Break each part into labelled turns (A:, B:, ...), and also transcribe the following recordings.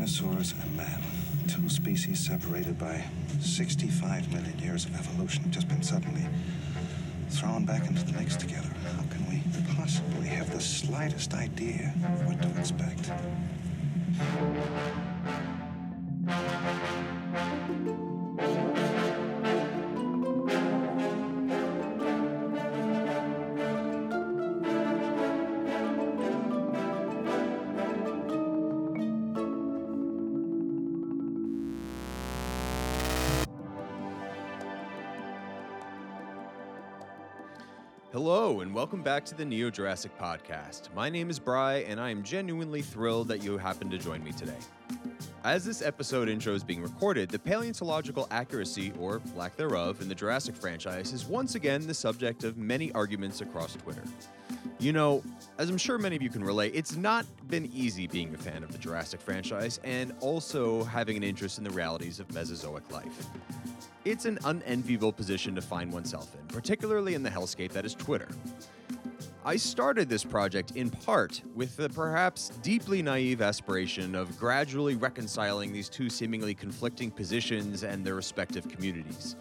A: dinosaurs and man. Two species separated by 65 million years of evolution have just been suddenly thrown back into the mix together. How can we possibly have the slightest idea of what to expect?
B: Welcome back to the Neo Jurassic Podcast. My name is Bry, and I am genuinely thrilled that you happen to join me today. As this episode intro is being recorded, the paleontological accuracy, or lack thereof, in the Jurassic franchise is once again the subject of many arguments across Twitter. You know, as I'm sure many of you can relate, it's not been easy being a fan of the Jurassic franchise and also having an interest in the realities of Mesozoic life. It's an unenviable position to find oneself in, particularly in the hellscape that is Twitter. I started this project in part with the perhaps deeply naive aspiration of gradually reconciling these two seemingly conflicting positions and their respective communities.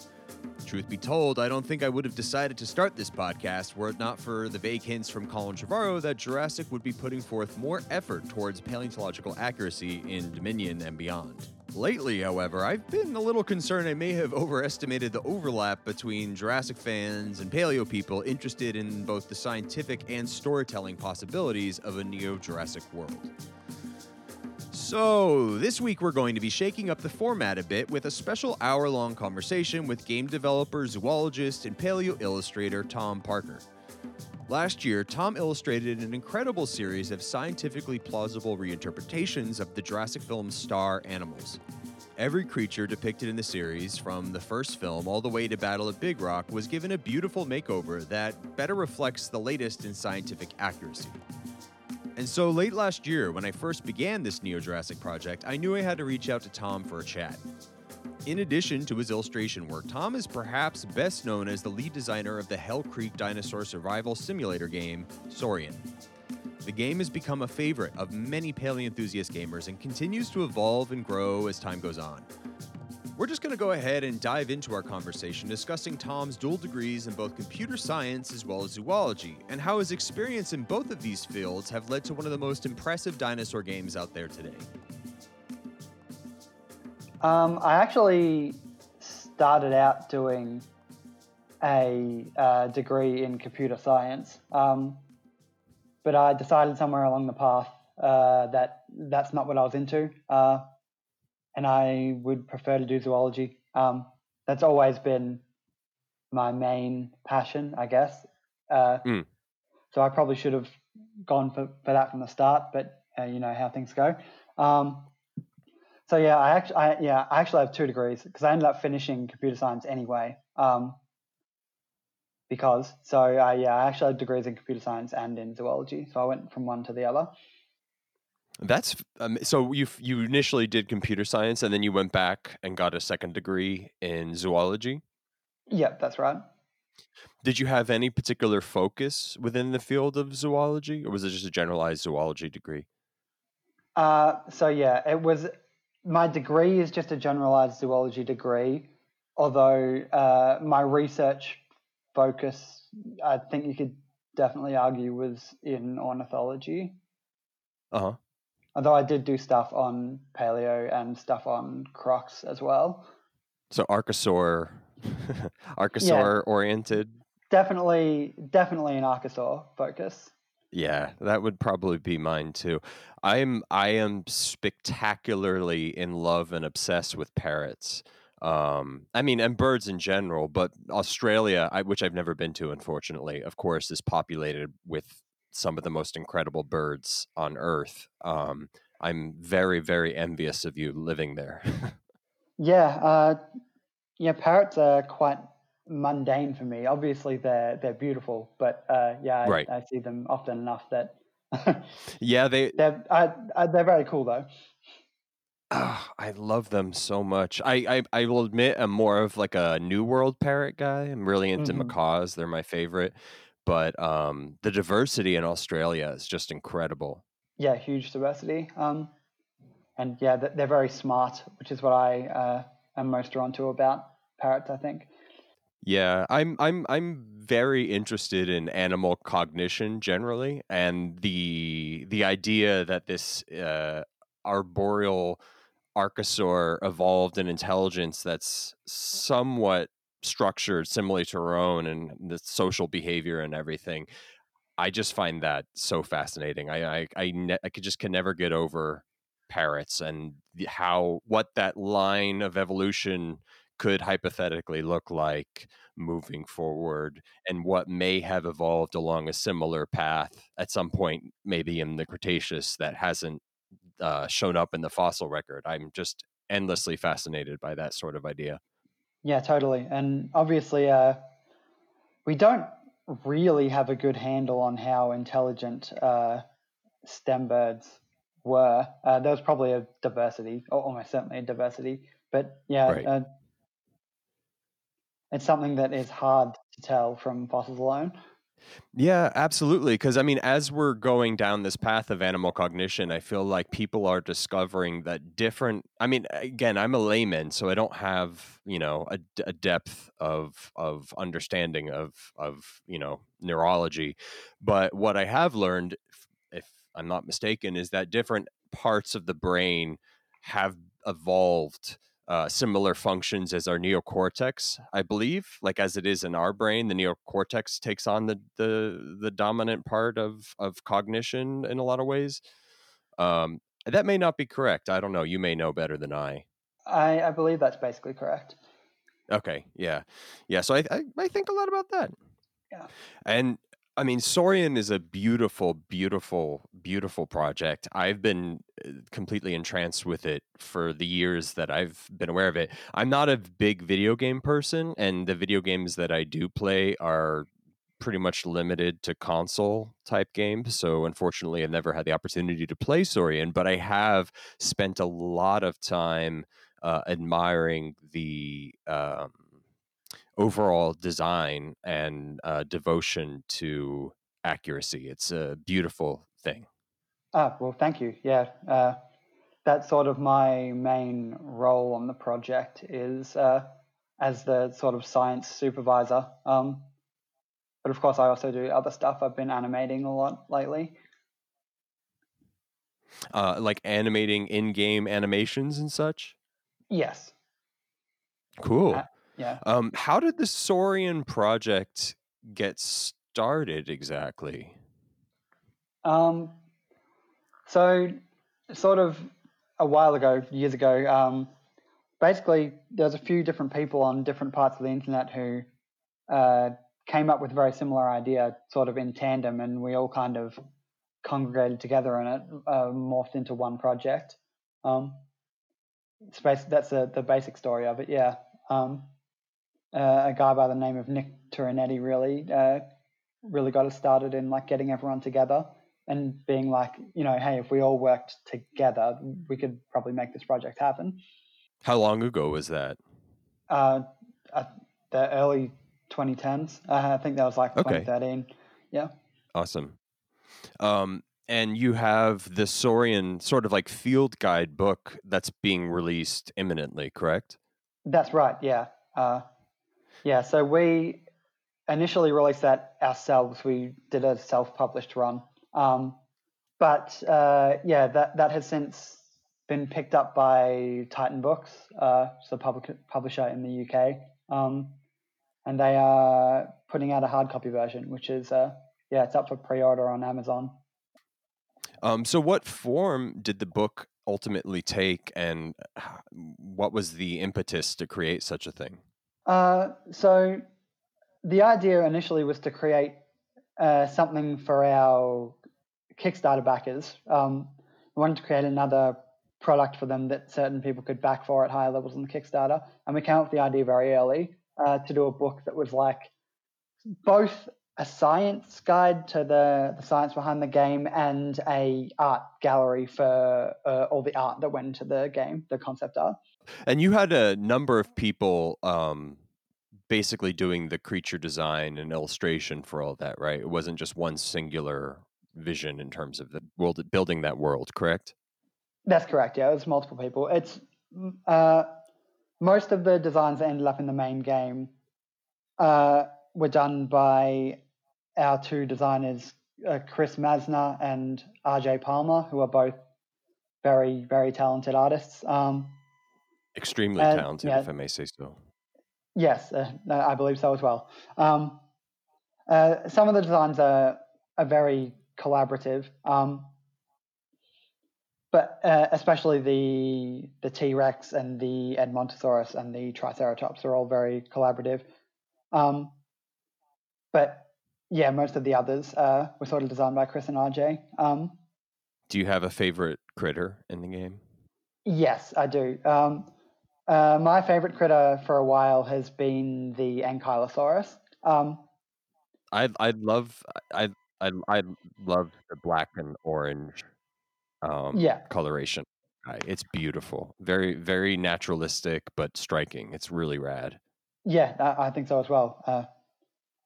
B: Truth be told, I don't think I would have decided to start this podcast were it not for the vague hints from Colin Trevorrow that Jurassic would be putting forth more effort towards paleontological accuracy in Dominion and beyond. Lately, however, I've been a little concerned I may have overestimated the overlap between Jurassic fans and paleo people interested in both the scientific and storytelling possibilities of a neo Jurassic world. So, this week we're going to be shaking up the format a bit with a special hour long conversation with game developer, zoologist, and paleo illustrator Tom Parker. Last year, Tom illustrated an incredible series of scientifically plausible reinterpretations of the Jurassic film star animals. Every creature depicted in the series, from the first film all the way to Battle at Big Rock, was given a beautiful makeover that better reflects the latest in scientific accuracy. And so late last year, when I first began this Neo Jurassic project, I knew I had to reach out to Tom for a chat. In addition to his illustration work, Tom is perhaps best known as the lead designer of the Hell Creek Dinosaur Survival Simulator game, Saurian. The game has become a favorite of many paleoenthusiast gamers and continues to evolve and grow as time goes on. We're just going to go ahead and dive into our conversation discussing Tom's dual degrees in both computer science as well as zoology, and how his experience in both of these fields have led to one of the most impressive dinosaur games out there today.
C: Um, I actually started out doing a uh, degree in computer science, um, but I decided somewhere along the path uh, that that's not what I was into, uh, and I would prefer to do zoology. Um, that's always been my main passion, I guess. Mm. So I probably should have gone for, for that from the start, but uh, you know how things go. Um, so yeah, I actually, I, yeah, I actually have two degrees because I ended up finishing computer science anyway. Um, because so uh, yeah, I actually have degrees in computer science and in zoology. So I went from one to the other.
B: That's um, so you you initially did computer science and then you went back and got a second degree in zoology.
C: Yep, that's right.
B: Did you have any particular focus within the field of zoology, or was it just a generalized zoology degree?
C: Uh, so yeah, it was my degree is just a generalized zoology degree, although uh, my research focus, I think you could definitely argue, was in ornithology.
B: Uh huh.
C: Although I did do stuff on paleo and stuff on crocs as well.
B: So archosaur, archosaur yeah, oriented.
C: Definitely, definitely an archosaur focus.
B: Yeah, that would probably be mine too. I'm I am spectacularly in love and obsessed with parrots. Um, I mean, and birds in general, but Australia, I, which I've never been to, unfortunately, of course, is populated with some of the most incredible birds on Earth. Um, I'm very, very envious of you living there.
C: yeah, uh, yeah, parrots are quite mundane for me. Obviously, they're they're beautiful, but uh, yeah, I, right. I, see them often enough that.
B: yeah, they
C: they're I, I, they're very cool though.
B: Oh, I love them so much. I, I I will admit I'm more of like a New World parrot guy. I'm really into mm-hmm. macaws; they're my favorite. But um, the diversity in Australia is just incredible.
C: Yeah, huge diversity. Um, and yeah, they're very smart, which is what I uh, am most drawn to about parrots. I think.
D: Yeah, I'm I'm I'm very interested in animal cognition generally, and the the idea that this uh, arboreal archosaur evolved an intelligence that's somewhat structured similarly to our own and the social behavior and everything. I just find that so fascinating. I I I, ne- I could just can never get over parrots and how what that line of evolution could hypothetically look like moving forward and what may have evolved along a similar path at some point maybe in the cretaceous that hasn't uh, shown up in the fossil record i'm just endlessly fascinated by that sort of idea
C: yeah totally and obviously uh, we don't really have a good handle on how intelligent uh, stem birds were. Uh, there was probably a diversity, or almost certainly a diversity, but yeah,
D: Right.
C: It's something that is hard to tell from fossils alone.
D: Yeah, absolutely. Because I mean, as we're going down this path of animal cognition, I feel like people are discovering that different. I mean, again, I'm a layman, so I don't have you know a, a depth of of understanding of of you know neurology, but what I have learned, if I'm not mistaken, is that different parts of the brain have evolved uh, similar functions as our neocortex, I believe. Like as it is in our brain, the neocortex takes on the the, the dominant part of of cognition in a lot of ways. Um, that may not be correct. I don't know. You may know better than I.
C: I, I believe that's basically correct.
D: Okay, yeah, yeah. So I I, I think a lot about that.
C: Yeah.
D: And I mean, Saurian is a beautiful, beautiful, beautiful project. I've been uh, completely entranced with it for the years that I've been aware of it. I'm not a big video game person, and the video games that I do play are pretty much limited to console type games. So unfortunately, I've never had the opportunity to play Saurian, but I have spent a lot of time uh, admiring the. Um, overall design and uh, devotion to accuracy. It's a beautiful thing.
C: Ah, well, thank you. Yeah, uh, that's sort of my main role on the project is uh, as the sort of science supervisor. Um, but of course, I also do other stuff. I've been animating a lot lately.
D: Uh, like animating in-game animations and such.
C: Yes.
D: Cool.
C: Yeah.
D: Um, how did the Saurian project get started exactly?
C: Um, so, sort of a while ago, years ago, um, basically, there's a few different people on different parts of the internet who uh, came up with a very similar idea, sort of in tandem, and we all kind of congregated together and it uh, morphed into one project. Um, bas- that's the, the basic story of it, yeah. Um, uh, a guy by the name of Nick Turinetti really uh, really got us started in like getting everyone together and being like, you know, hey, if we all worked together, we could probably make this project happen.
D: How long ago was that?
C: Uh, the early 2010s. Uh, I think that was like
D: Okay.
C: 2013. Yeah.
D: Awesome. Um, and you have the Saurian sort of like field guide book that's being released imminently, correct?
C: That's right. Yeah. Uh, yeah. So we initially released that ourselves. We did a self-published run, um, but uh, yeah, that that has since been picked up by Titan Books, uh, it's public, publisher in the UK, um, and they are putting out a hard copy version, which is uh, yeah, it's up for pre-order on Amazon.
D: Um, so, what form did the book ultimately take, and what was the impetus to create such a thing?
C: Uh, so the idea initially was to create uh, something for our Kickstarter backers. Um, we wanted to create another product for them that certain people could back for at higher levels on the Kickstarter, and we came up with the idea very early uh, to do a book that was like both a science guide to the, the science behind the game and a art gallery for uh, all the art that went into the game, the concept art.
D: And you had a number of people um, basically doing the creature design and illustration for all that, right? It wasn't just one singular vision in terms of the world building that world, correct?
C: That's correct. Yeah, it was multiple people. It's uh, most of the designs that ended up in the main game uh, were done by our two designers, uh, Chris Masna and RJ Palmer, who are both very, very talented artists. Um,
D: Extremely
C: and,
D: talented,
C: yeah.
D: if I may say so.
C: yes, uh, I believe so as well. Um, uh, some of the designs are, are very collaborative. Um, but uh, especially the the T Rex and the Edmontosaurus and the Triceratops are all very collaborative. Um, but yeah, most of the others uh, were sort of designed by Chris and RJ. Um,
D: Do you have a favorite critter in the game?
C: yes, I do. Um, uh, my favorite critter for a while has been the Ankylosaurus. Um,
D: I I love I I I love the black and orange um
C: Yeah.
D: coloration. It's beautiful. Very very naturalistic but striking. It's really rad.
C: yeah, I, I think so as well. Uh,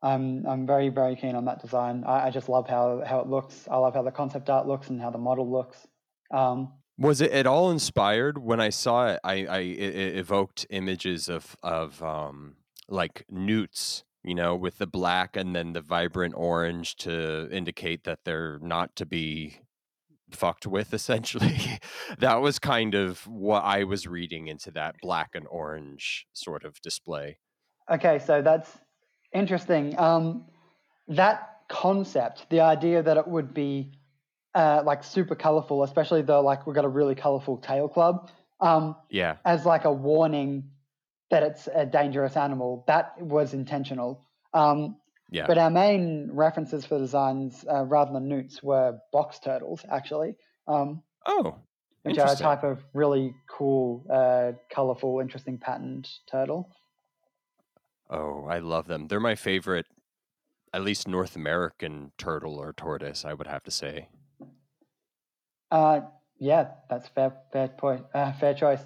C: I'm I'm very very keen on that design. I, I just love how how it looks. I love how the concept art looks and how the model looks. Um,
D: Was it at all inspired when I saw it? I, I it, evoked images of of um like newts, you know, with the black and then the vibrant orange to indicate that they're not to be fucked with. Essentially, that was kind of what I was reading into that black and orange sort of display.
C: Okay, so that's interesting. Um, that concept, the idea that it would be uh, like super colorful, especially though like we've got a really colorful tail club, um,
D: Yeah,
C: as like a warning that it's a dangerous animal, that was intentional. Um,
D: yeah.
C: But our main references for designs, uh, rather than newts, were box turtles, actually, um,
D: oh,
C: which are a type of really cool, uh, colorful, interesting patterned turtle.
D: Oh, I love them. They're my favorite, at least North American turtle or tortoise. I would have to say.
C: Uh, yeah, that's fair, fair point, uh, fair choice.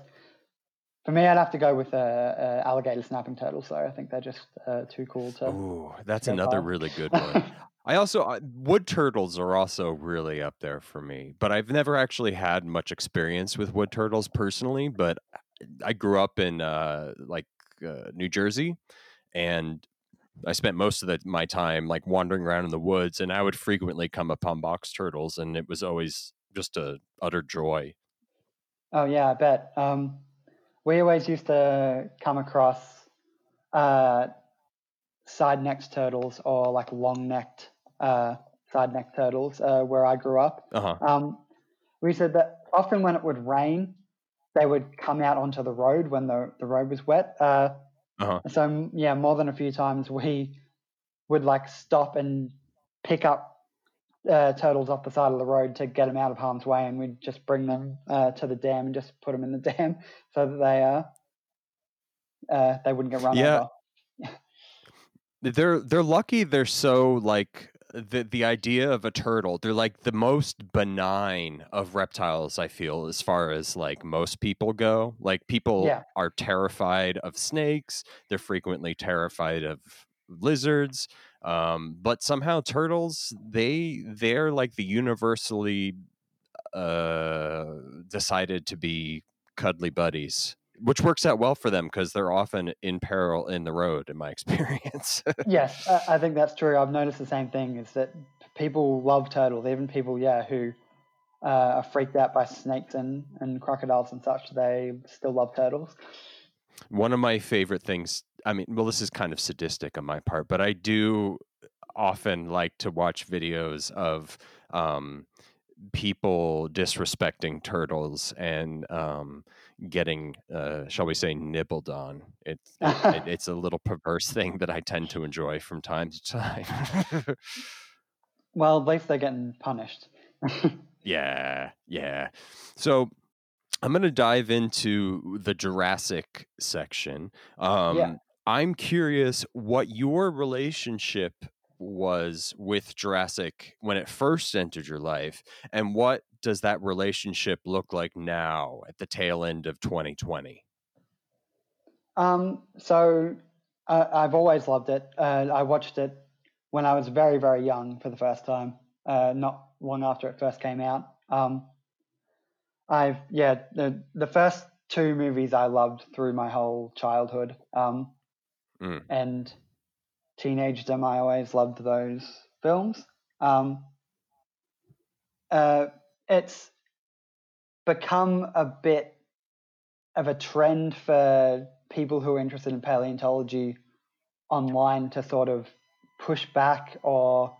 C: For me, I'd have to go with uh, uh, alligator snapping turtle. So I think they're just uh, too cool to.
D: Ooh, that's another
C: far.
D: really good one. I also wood turtles are also really up there for me, but I've never actually had much experience with wood turtles personally. But I grew up in uh, like uh, New Jersey, and I spent most of the, my time like wandering around in the woods, and I would frequently come upon box turtles, and it was always just a utter joy.
C: Oh yeah, I bet. Um, we always used to come across uh, side necked turtles or like long necked uh, side necked turtles uh, where I grew up.
D: Uh huh.
C: Um, we said that often when it would rain, they would come out onto the road when the, the road was wet. Uh,
D: Uh-huh.
C: So yeah, more than a few times we would like stop and pick up uh, turtles off the side of the road to get them out of harm's way, and we'd just bring them uh, to the dam and just put them in the dam so that they uh, uh they wouldn't get run
D: Yeah.
C: over.
D: they're they're lucky they're so like the the idea of a turtle they're like the most benign of reptiles i feel as far as like most people go like people
C: Yeah.
D: are terrified of snakes they're frequently terrified of lizards um but somehow turtles they they're like the universally uh decided to be cuddly buddies which works out well for them because they're often in peril in the road in my experience
C: yes, I, think that's true. I've noticed the same thing. Is that people love turtles, even people yeah who uh, are freaked out by snakes and, and crocodiles and such. They still love turtles.
D: One of my favorite things, I mean, well, this is kind of sadistic on my part, but I do often like to watch videos of um, people disrespecting turtles and um, getting, uh, shall we say, nibbled on. It, it, it, it's a little perverse thing that I tend to enjoy from time to time.
C: Well, at least they're getting punished.
D: Yeah, yeah. So I'm going to dive into the Jurassic section. Um, I'm curious what your relationship was with Jurassic when it first entered your life, and what does that relationship look like now at the tail end of 2020?
C: Um, so uh, I've always loved it. Uh, I watched it when I was very, very young for the first time, uh, not long after it first came out. Um, I've yeah the the first two movies I loved through my whole childhood. Um,
D: Mm.
C: and teenagedom. I always loved those films. Um, uh, it's become a bit of a trend for people who are interested in paleontology online to sort of push back or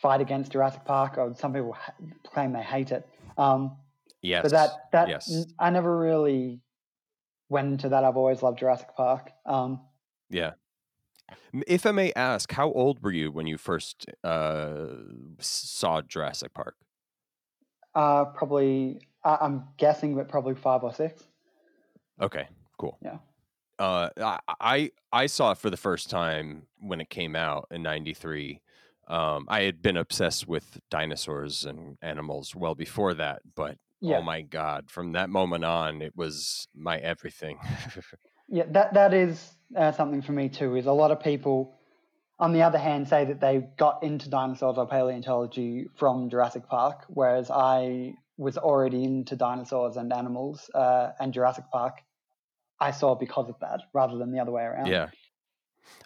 C: fight against Jurassic Park, or some people ha- claim they hate it. Um,
D: Yes.
C: but that that
D: yes.
C: I never really went into that. I've always loved Jurassic Park. Um,
D: Yeah. If I may ask, how old were you when you first uh, saw Jurassic Park?
C: uh, probably I, I'm guessing, but probably five or six.
D: Okay, cool.
C: Yeah.
D: Uh, I I I saw it for the first time when it came out in '93. Um, I had been obsessed with dinosaurs and animals well before that, but
C: Yeah.
D: oh my god, from that moment on, it was my everything.
C: Yeah, that that is uh, something for me too. Is a lot of people, on the other hand, say that they got into dinosaurs or paleontology from Jurassic Park, whereas I was already into dinosaurs and animals, uh, and Jurassic Park I saw because of that, rather than the other way around.
D: Yeah.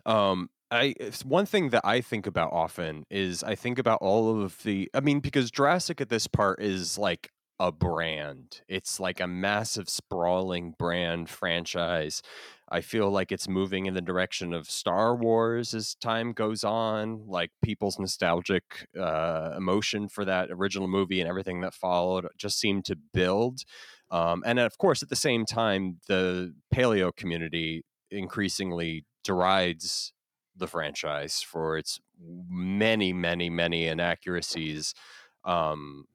D: Um, I one thing that I think about often is I think about all of the I mean because Jurassic at this part is like a brand. It's like a massive sprawling brand franchise. I feel like it's moving in the direction of Star Wars as time goes on. Like people's nostalgic uh, emotion for that original movie and everything that followed just seemed to build. Um, and of course, at the same time, the paleo community increasingly derides the franchise for its many, many, many inaccuracies. Um,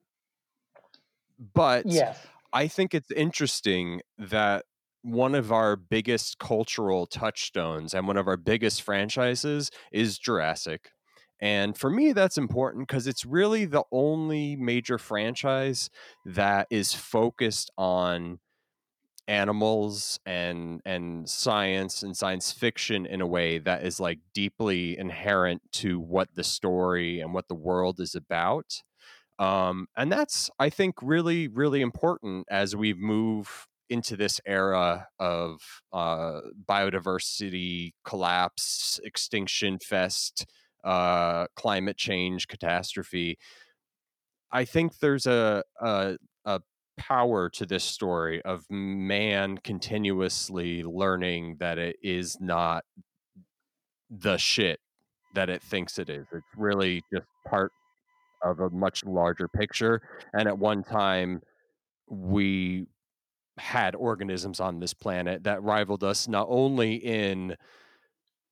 D: but
C: Yes.
D: I think it's interesting that one of our biggest cultural touchstones and one of our biggest franchises is Jurassic. And for me, that's important because it's really the only major franchise that is focused on animals and and science and science fiction in a way that is like deeply inherent to what the story and what the world is about um, and that's i think really really important as we move into this era of uh, biodiversity collapse extinction fest uh, climate change catastrophe. I think there's a, a a power to this story of man continuously learning that it is not the shit that it thinks it is. It's really just part of a much larger picture. And at one time, we had organisms on this planet that rivaled us not only in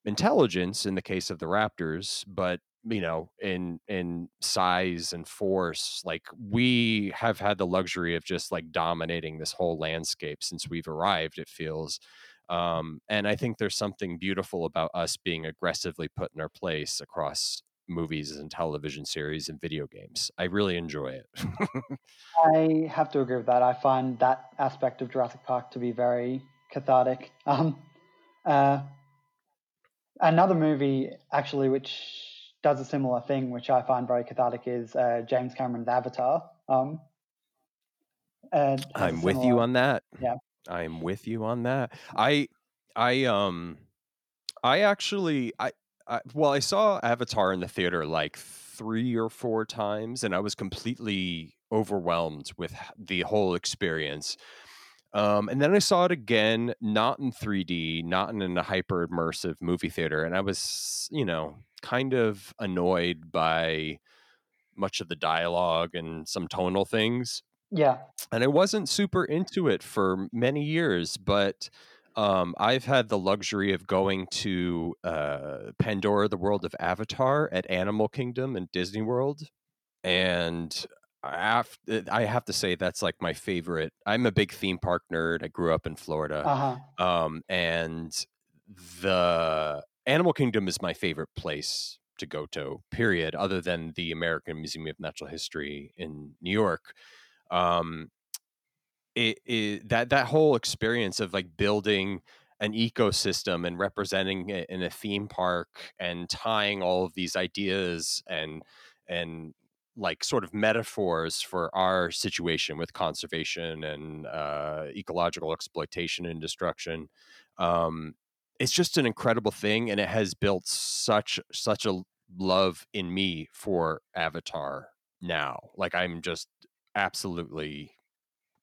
D: intelligence in the case of the raptors, but you know, in in size and force. Like we have had the luxury of just like dominating this whole landscape since we've arrived, it feels. Um, and I think there's something beautiful about us being aggressively put in our place across movies and television series and video games. I really enjoy it.
C: I have to agree with that. I find that aspect of Jurassic Park to be very cathartic. Um, uh, another movie, actually, which does a similar thing, which I find very cathartic, is uh, James Cameron's Avatar. Um, a
D: I'm with you on that.
C: Yeah.
D: I'm with you on that. I I um I actually I, I well I saw Avatar in the theater like 3 or 4 times and I was completely overwhelmed with the whole experience. Um, and then I saw it again, not in 3D, not in a hyper immersive movie theater, and I was, you know, kind of annoyed by much of the dialogue and some tonal things
C: Yeah,
D: and I wasn't super into it for many years, but um, I've had the luxury of going to uh, Pandora, the world of Avatar at Animal Kingdom and Disney World, and I have, I have to say that's like my favorite. I'm a big theme park nerd. I grew up in Florida,
C: uh huh.
D: um, and the Animal Kingdom is my favorite place to go to. Period. Other than the American Museum of Natural History in New York, um, it, it that that whole experience of like building an ecosystem and representing it in a theme park and tying all of these ideas and and like sort of metaphors for our situation with conservation and uh, ecological exploitation and destruction. Um, it's just an incredible thing, and it has built such such a love in me for Avatar now. Like I'm just absolutely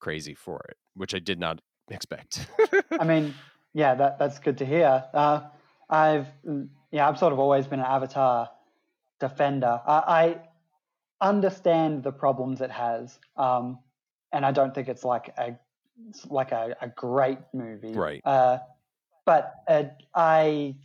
D: crazy for it, which I did not expect.
C: I mean, yeah, that that's good to hear. Uh, I've mm, yeah, I've sort of always been an Avatar defender. I, I understand the problems it has, um, and I don't think it's like a like a, a great movie,
D: right?
C: Uh, but uh, I,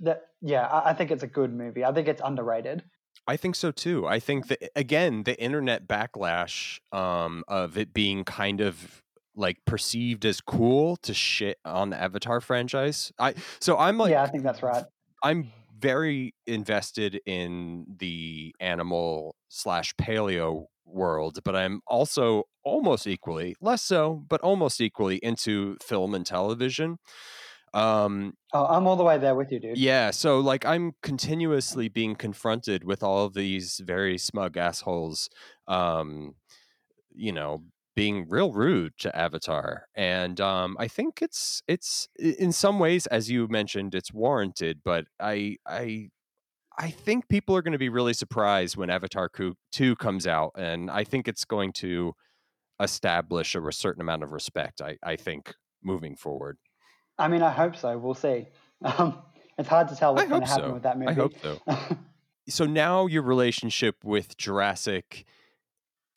C: the, yeah, I, I think it's a good movie. I think it's underrated.
D: I think so too. I think that again, the internet backlash um, of it being kind of like perceived as cool to shit on the Avatar franchise. I so I'm like,
C: yeah, I think that's right.
D: I'm very invested in the animal slash paleo world, but I'm also almost equally, less so, but almost equally into film and television.
C: Um, oh, I'm all the way there with you, dude.
D: Yeah, so like I'm continuously being confronted with all of these very smug assholes, um, you know, being real rude to Avatar, and um, I think it's it's in some ways, as you mentioned, it's warranted. But I I I think people are going to be really surprised when Avatar two comes out, and I think it's going to establish a certain amount of respect. I I think moving forward.
C: I mean, I hope so. We'll see. Um, it's hard to tell what's going to happen
D: so.
C: with that movie.
D: I hope so. so now your relationship with Jurassic,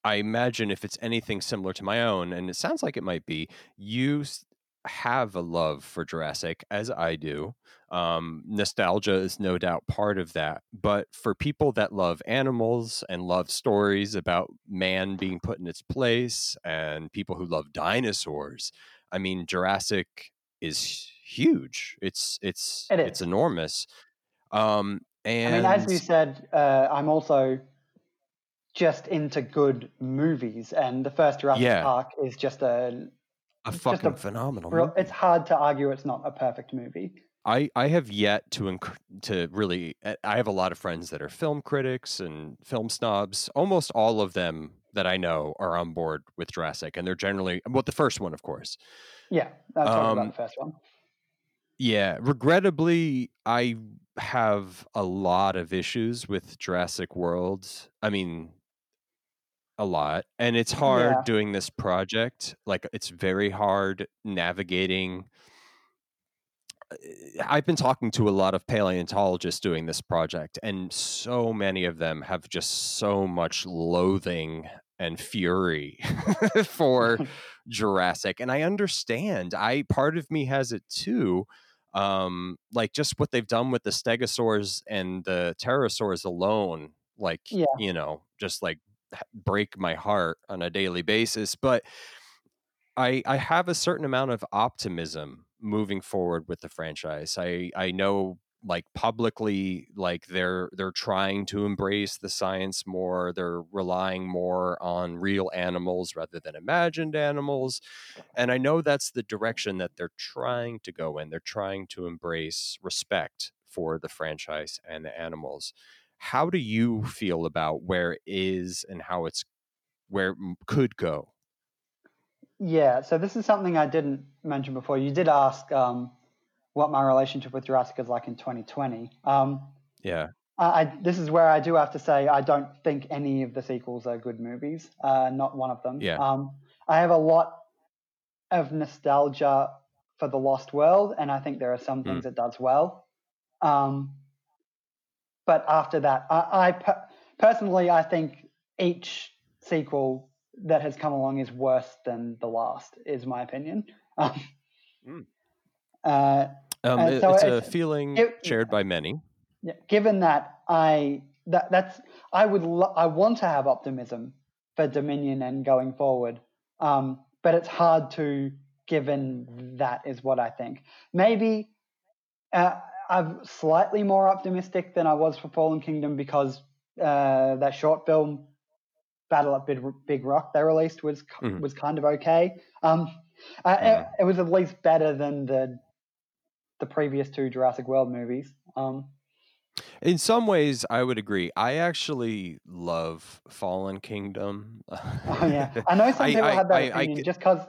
D: I imagine if it's anything similar to my own, and it sounds like it might be, you have a love for Jurassic, as I do. Um, nostalgia is no doubt part of that. But for people that love animals and love stories about man being put in its place, and people who love dinosaurs, I mean, Jurassic is huge. It's it's
C: it
D: it's enormous. Um, and
C: I mean, as you said, uh, I'm also just into good movies, and the first Jurassic yeah. Park is just a
D: a fucking a phenomenal.
C: Real, it's hard to argue it's not a perfect movie.
D: I, I have yet to inc- to really I have a lot of friends that are film critics and film snobs. Almost all of them that I know are on board with Jurassic, and they're generally well the first one, of course.
C: Yeah, that's um, about the first one.
D: Yeah, regrettably, I have a lot of issues with Jurassic World. I mean, a lot, and it's hard yeah. doing this project. Like, it's very hard navigating. Uh, I've been talking to a lot of paleontologists doing this project, and so many of them have just so much loathing and fury for Jurassic. And I understand. I part of me has it too. Um, like just what they've done with the stegosaurs and the pterosaurs alone, like yeah. you know, just like break my heart on a daily basis. But I I have a certain amount of optimism moving forward with the franchise. I I know like publicly like they're they're trying to embrace the science more they're relying more on real animals rather than imagined animals and i know that's the direction that they're trying to go in they're trying to embrace respect for the franchise and the animals how do you feel about where is and how it's where could go
C: yeah so this is something i didn't mention before you did ask um, what my relationship with Jurassic is like in 2020. Um,
D: yeah.
C: I, this is where I do have to say I don't think any of the sequels are good movies. Uh, not one of them.
D: Yeah.
C: Um, I have a lot of nostalgia for The Lost World, and I think there are some things mm. it does well. Um, but after that, I, I per- personally I think each sequel that has come along is worse than the last. Is my opinion. Um, mm.
D: Uh, um, it, so it's a feeling it, shared by many.
C: Yeah, given that I that that's I would lo- I want to have optimism for Dominion and going forward, um, but it's hard to given that is what I think. Maybe uh, I'm slightly more optimistic than I was for Fallen Kingdom because uh, that short film Battle at Big, Big Rock they released was mm-hmm. was kind of okay. Um, uh, mm-hmm. it, it was at least better than the the previous two Jurassic World movies. Um,
D: In some ways, I would agree. I actually love Fallen Kingdom.
C: Oh yeah, I know some people
D: I-
C: have that
D: I- I
C: opinion
D: get-
C: just because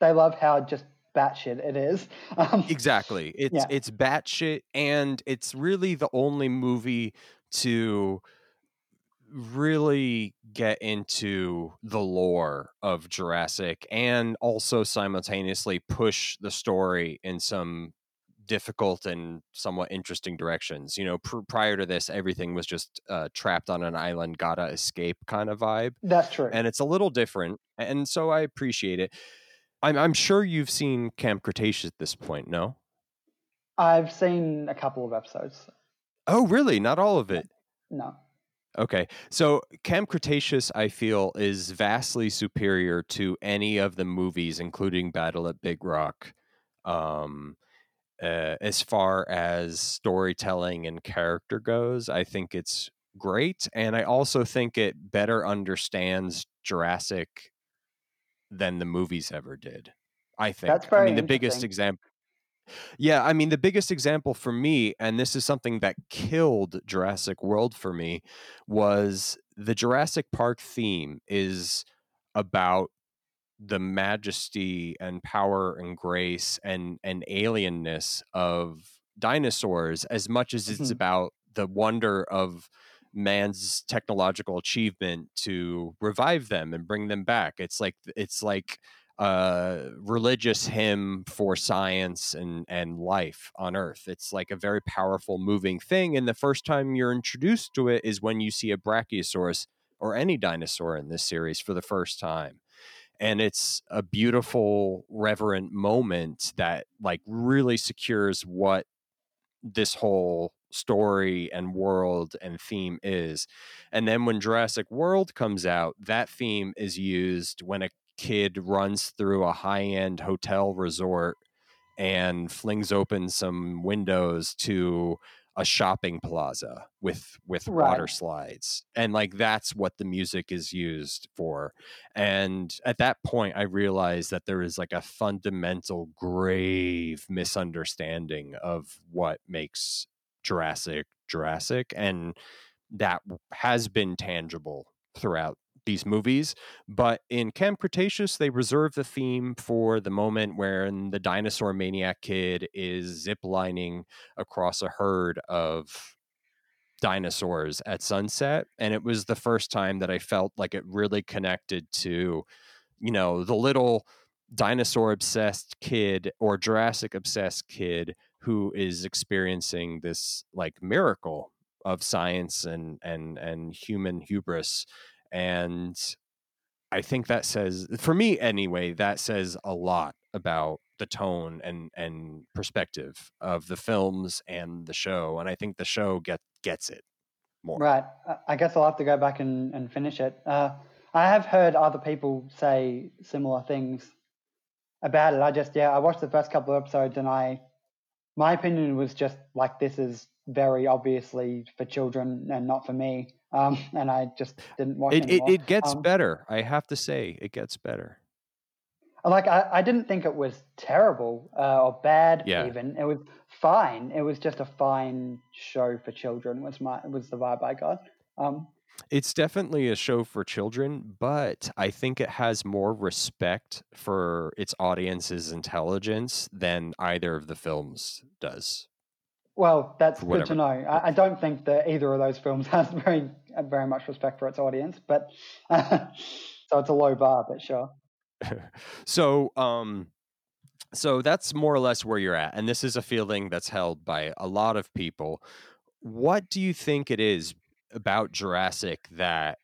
C: they love how just batshit it is. Um,
D: Exactly. It's
C: Yeah.
D: it's batshit, and it's really the only movie to really get into the lore of Jurassic and also simultaneously push the story in some difficult and somewhat interesting directions. You know, pr- prior to this, everything was just uh, trapped on an island, gotta escape kind of vibe
C: that's true.
D: and it's a little different and so i appreciate it i'm, I'm sure you've seen camp cretaceous at this point no
C: I've seen a couple of episodes.
D: oh really not all of it
C: No.
D: Okay so camp cretaceous i feel is vastly superior to any of the movies including battle at big rock um uh, as far as storytelling and character goes i think it's great and i also think it better understands jurassic than the movies ever did i think.
C: That's
D: i mean the biggest example yeah i mean the biggest example for me and this is something that killed jurassic world for me was the jurassic park theme is about the majesty and power and grace and and alienness of dinosaurs as much as it's
C: Mhm.
D: about the wonder of man's technological achievement to revive them and bring them back it's like it's like a religious hymn for science and and life on earth. It's like a very powerful moving thing and the first time you're introduced to it is when you see a brachiosaurus or any dinosaur in this series for the first time. And it's a beautiful reverent moment that like really secures what this whole story and world and theme is. And then when Jurassic World comes out that theme is used when a kid runs through a high-end hotel resort and flings open some windows to a shopping plaza with with water slides and like that's what the music is used for and at that point i realized that there is like a fundamental grave misunderstanding of what makes jurassic jurassic and that has been tangible throughout these movies but in camp cretaceous they reserve the theme for the moment when the dinosaur maniac kid is ziplining across a herd of dinosaurs at sunset and it was the first time that i felt like it really connected to you know the little dinosaur obsessed kid or jurassic obsessed kid who is experiencing this like miracle of science and and and human hubris and i think that says for me anyway that says a lot about the tone and and perspective of the films and the show and i think the show get gets it more
C: Right. I- guess I'll have to go back and, and finish it. Uh, I have heard other people say similar things about it. I just, yeah, I watched the first couple of episodes and I, my opinion was just like, this is very obviously for children and not for me. Um, and I just didn't watch
D: it, it, it gets
C: Um,
D: better i have to say it gets better.
C: Like I, I didn't think it was terrible uh, or bad
D: Yeah.
C: even. It was fine. It was just a fine show for children was my was the vibe i got. Um
D: It's definitely a show for children, but I think it has more respect for its audience's intelligence than either of the films does.
C: Well that's good to know. I, I don't think that either of those films has very uh, very much respect for its audience but so it's a low bar but sure.
D: So, um, so that's more or less where you're at, and this is a feeling that's held by a lot of people. What do you think it is about Jurassic that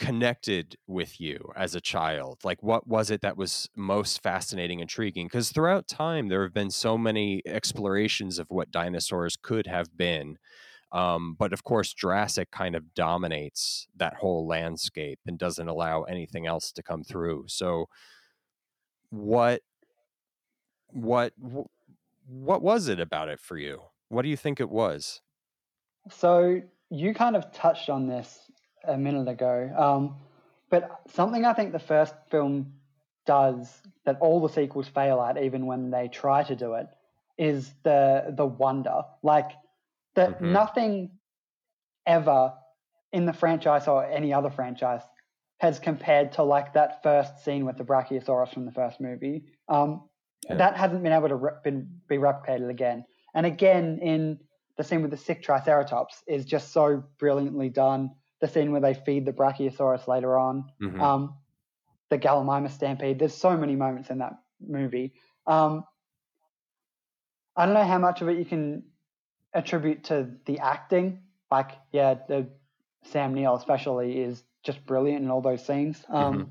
D: connected with you as a child? Like, what was it that was most fascinating, intriguing? Because throughout time, there have been so many explorations of what dinosaurs could have been. Um, but of course, Jurassic kind of dominates that whole landscape and doesn't allow anything else to come through. So, what, what, what was it about it for you? What do you think it was?
C: So you kind of touched on this a minute ago, um, but something I think the first film does that all the sequels fail at, even when they try to do it, is the the wonder. Like that
D: Mhm.
C: nothing ever in the franchise or any other franchise has compared to like that first scene with the Brachiosaurus from the first movie. Um,
D: Yeah.
C: That hasn't been able to re- been, be replicated again. And again, in the scene with the sick Triceratops is just so brilliantly done. The scene where they feed the Brachiosaurus later on,
D: Mhm.
C: um, the Gallimimus stampede. There's so many moments in that movie. Um, I don't know how much of it you can attribute to the acting. Like, yeah, the Sam Neill especially is just brilliant in all those scenes. Um,
D: Mhm.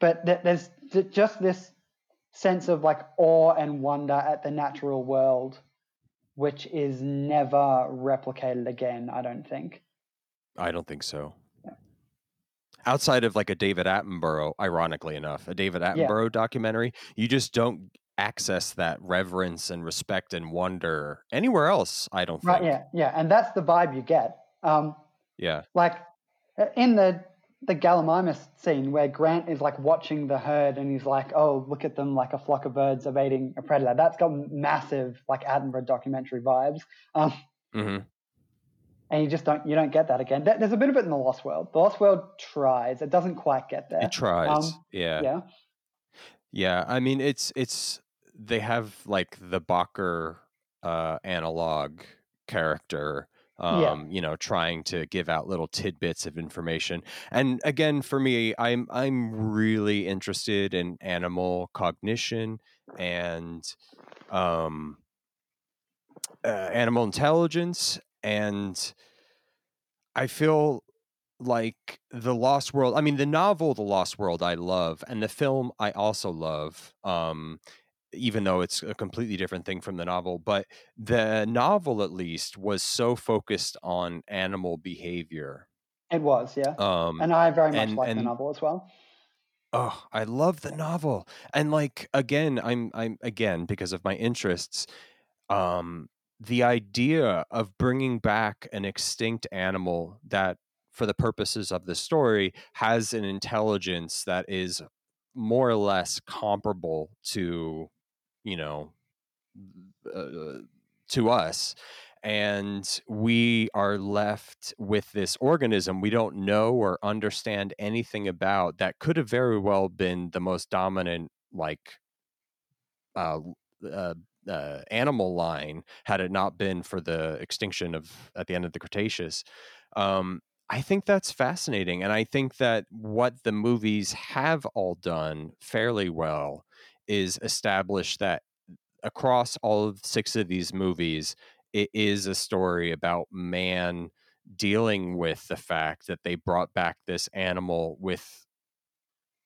C: But th- there's th- just this sense of like awe and wonder at the natural world, which is never replicated again. I don't think.
D: I don't think so. Outside of like a David Attenborough, ironically enough, a David Attenborough documentary, you just don't access that reverence and respect and wonder anywhere else. I don't think.
C: Right? Yeah, yeah, and that's the vibe you get. Um,
D: Yeah.
C: like uh, in the the Gallimimus scene where Grant is like watching the herd and he's like, "Oh, look at them like a flock of birds evading a predator." That's got massive like Attenborough documentary vibes. Um,
D: hmm
C: and you just don't you don't get that again. There's a bit of it in the Lost World. The Lost World tries. It doesn't quite get there.
D: It tries.
C: Um,
D: yeah.
C: Yeah.
D: Yeah, I mean it's it's they have like the Bakker uh analog character um
C: Yeah.
D: you know trying to give out little tidbits of information. And again for me I'm I'm really interested in animal cognition and um uh, animal intelligence and I feel like the lost world i mean the novel the lost world i love and the film i also love um even though it's a completely different thing from the novel but the novel at least was so focused on animal behavior
C: It was, yeah.
D: um
C: and I very much like the novel as well.
D: Oh, I love the novel. And like again, I'm I'm again because of my interests um the idea of bringing back an extinct animal that for the purposes of the story has an intelligence that is more or less comparable to you know uh, to us and we are left with this organism we don't know or understand anything about that could have very well been the most dominant like uh, uh, uh, animal line had it not been for the extinction of at the end of the Cretaceous. Um, I think that's fascinating, and I think that what the movies have all done fairly well is establish that across all of six of these movies, it is a story about man dealing with the fact that they brought back this animal with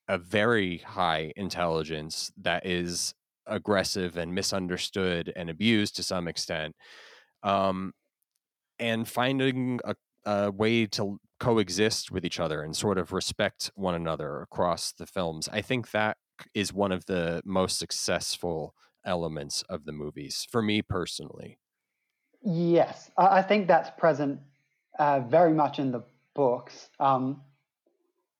D: a very high intelligence that is aggressive and misunderstood and abused to some extent um, and finding a, a way to coexist with each other and sort of respect one another across the films. I think that is one of the most successful elements of the movies for me personally
C: Yes, I, think that's present uh, very much in the books. Um,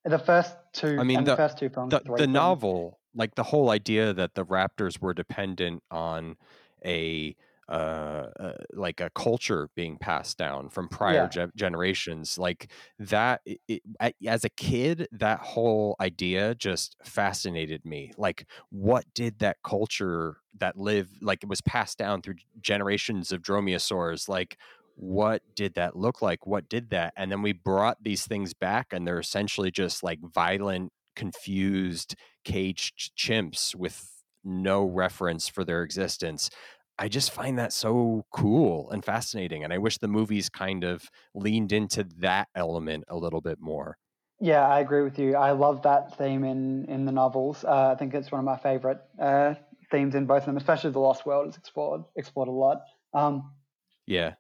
C: the first two,
D: I mean,
C: the,
D: the-
C: first two films,
D: the, the
C: films.
D: novel like the whole idea that the raptors were dependent on a uh, uh like a culture being passed down from prior
C: Yeah.
D: ge- generations like that it, it, as a kid that whole idea just fascinated me like what did that culture that lived like it was passed down through generations of dromaeosaurs like what did that look like what did that and then we brought these things back and they're essentially just like violent confused caged chimps with no reference for their existence. I just find that so cool and fascinating. And I wish the movies kind of leaned into that element a little bit more.
C: Yeah, I agree with you. I love that theme in in the novels. Uh, I think it's one of my favorite uh, themes in both of them, especially the Lost World is explored explored a lot. Um,
D: Yeah.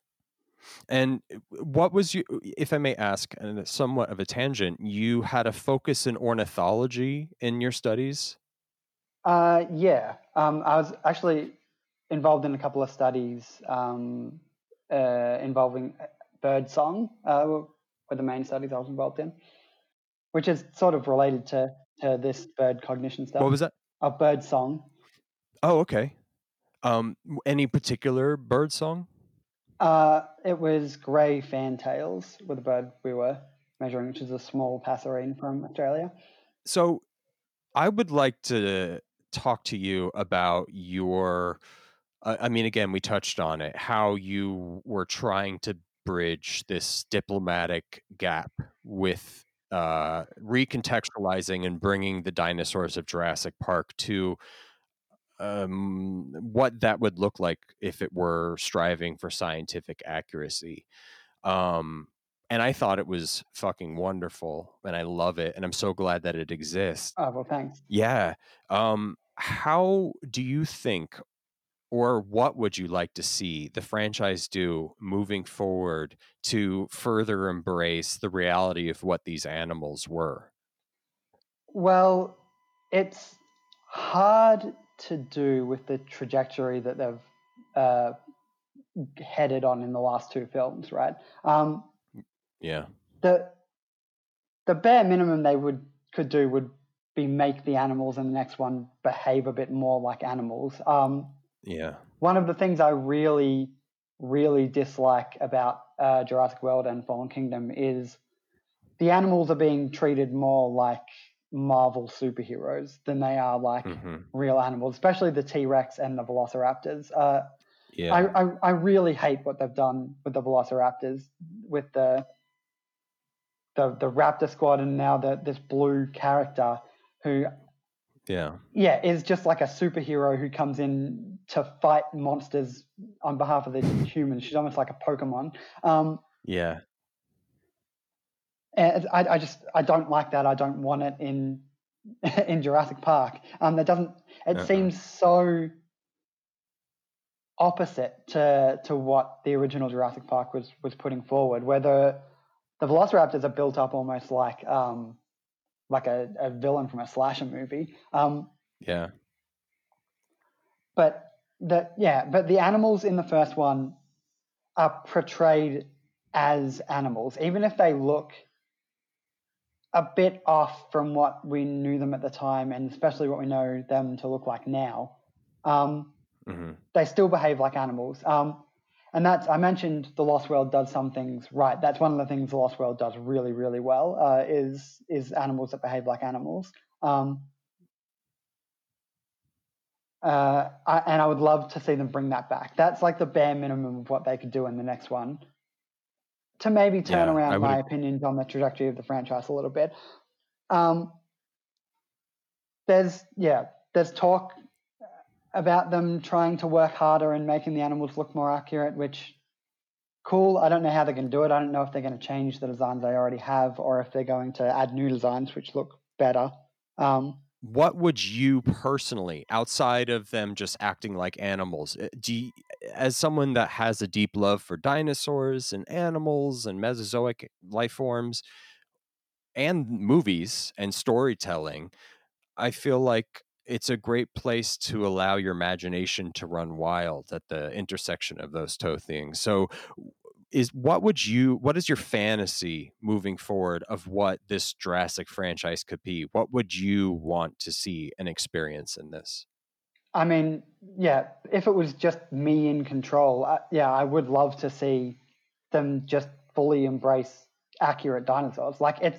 D: And uh, what was you, if I may ask, and it's somewhat of a tangent, you had a focus in ornithology in your studies?
C: uh, yeah, um, I was actually involved in a couple of studies um, uh, involving bird song. Uh, were the main studies I was involved in, which is sort of related to to this bird cognition stuff.
D: What was that?
C: of bird song?
D: Oh, okay. Um, any particular bird song?
C: Uh, it was grey fantails with the bird we were measuring, which is a small passerine from Australia.
D: So I would like to talk to you about your. I mean, again, we touched on it, how you were trying to bridge this diplomatic gap with uh, recontextualizing and bringing the dinosaurs of Jurassic Park to um, what that would look like if it were striving for scientific accuracy. Um, and I thought it was fucking wonderful, and I love it, and I'm so glad that it exists.
C: Oh well, thanks.
D: Yeah. Um, how do you think, or what would you like to see the franchise do moving forward to further embrace the reality of what these animals were?
C: Well, it's hard to do with the trajectory that they've uh, headed on in the last two films, right? Um,
D: Yeah.
C: the the bare minimum they would could do would be make the animals in the next one behave a bit more like animals. Um,
D: Yeah.
C: one of the things I really, really dislike about uh, Jurassic World and Fallen Kingdom is the animals are being treated more like Marvel superheroes than they are like
D: hmm
C: real animals, especially the T Rex and the Velociraptors. Uh,
D: Yeah.
C: I, I, I really hate what they've done with the Velociraptors, with the the the Raptor squad, and now the, this blue character who
D: yeah.
C: yeah, is just like a superhero who comes in to fight monsters on behalf of the humans. She's almost like a Pokemon. Um,
D: Yeah.
C: and I, I just I don't like that. I don't want it in in Jurassic Park. Um, that doesn't. It
D: Uh-uh.
C: seems so opposite to to what the original Jurassic Park was was putting forward. Where the the Velociraptors are built up almost like um, like a, a villain from a slasher movie. Um,
D: Yeah.
C: but the yeah, but the animals in the first one are portrayed as animals, even if they look a bit off from what we knew them at the time, and especially what we know them to look like now. Um,
D: hmm
C: they still behave like animals. Um, and that's I mentioned the Lost World does some things right. That's one of the things the Lost World does really, really well. Uh, is is animals that behave like animals. Um, uh, I, and I would love to see them bring that back. That's like the bare minimum of what they could do in the next one. To maybe turn
D: Yeah,
C: around my opinions on the trajectory of the franchise a little bit. Um, there's yeah, there's talk about them trying to work harder and making the animals look more accurate, which cool. I don't know how they're going to do it. I don't know if they're going to change the designs they already have or if they're going to add new designs which look better. Um,
D: What would you personally, outside of them just acting like animals, uh, do you, as someone that has a deep love for dinosaurs and animals and Mesozoic life forms and movies and storytelling, I feel like it's a great place to allow your imagination to run wild at the intersection of those two things. So is what would you what is your fantasy moving forward of what this Jurassic franchise could be? What would you want to see and experience in this?
C: I mean, yeah, if it was just me in control, uh, yeah, I would love to see them just fully embrace accurate dinosaurs. Like, it's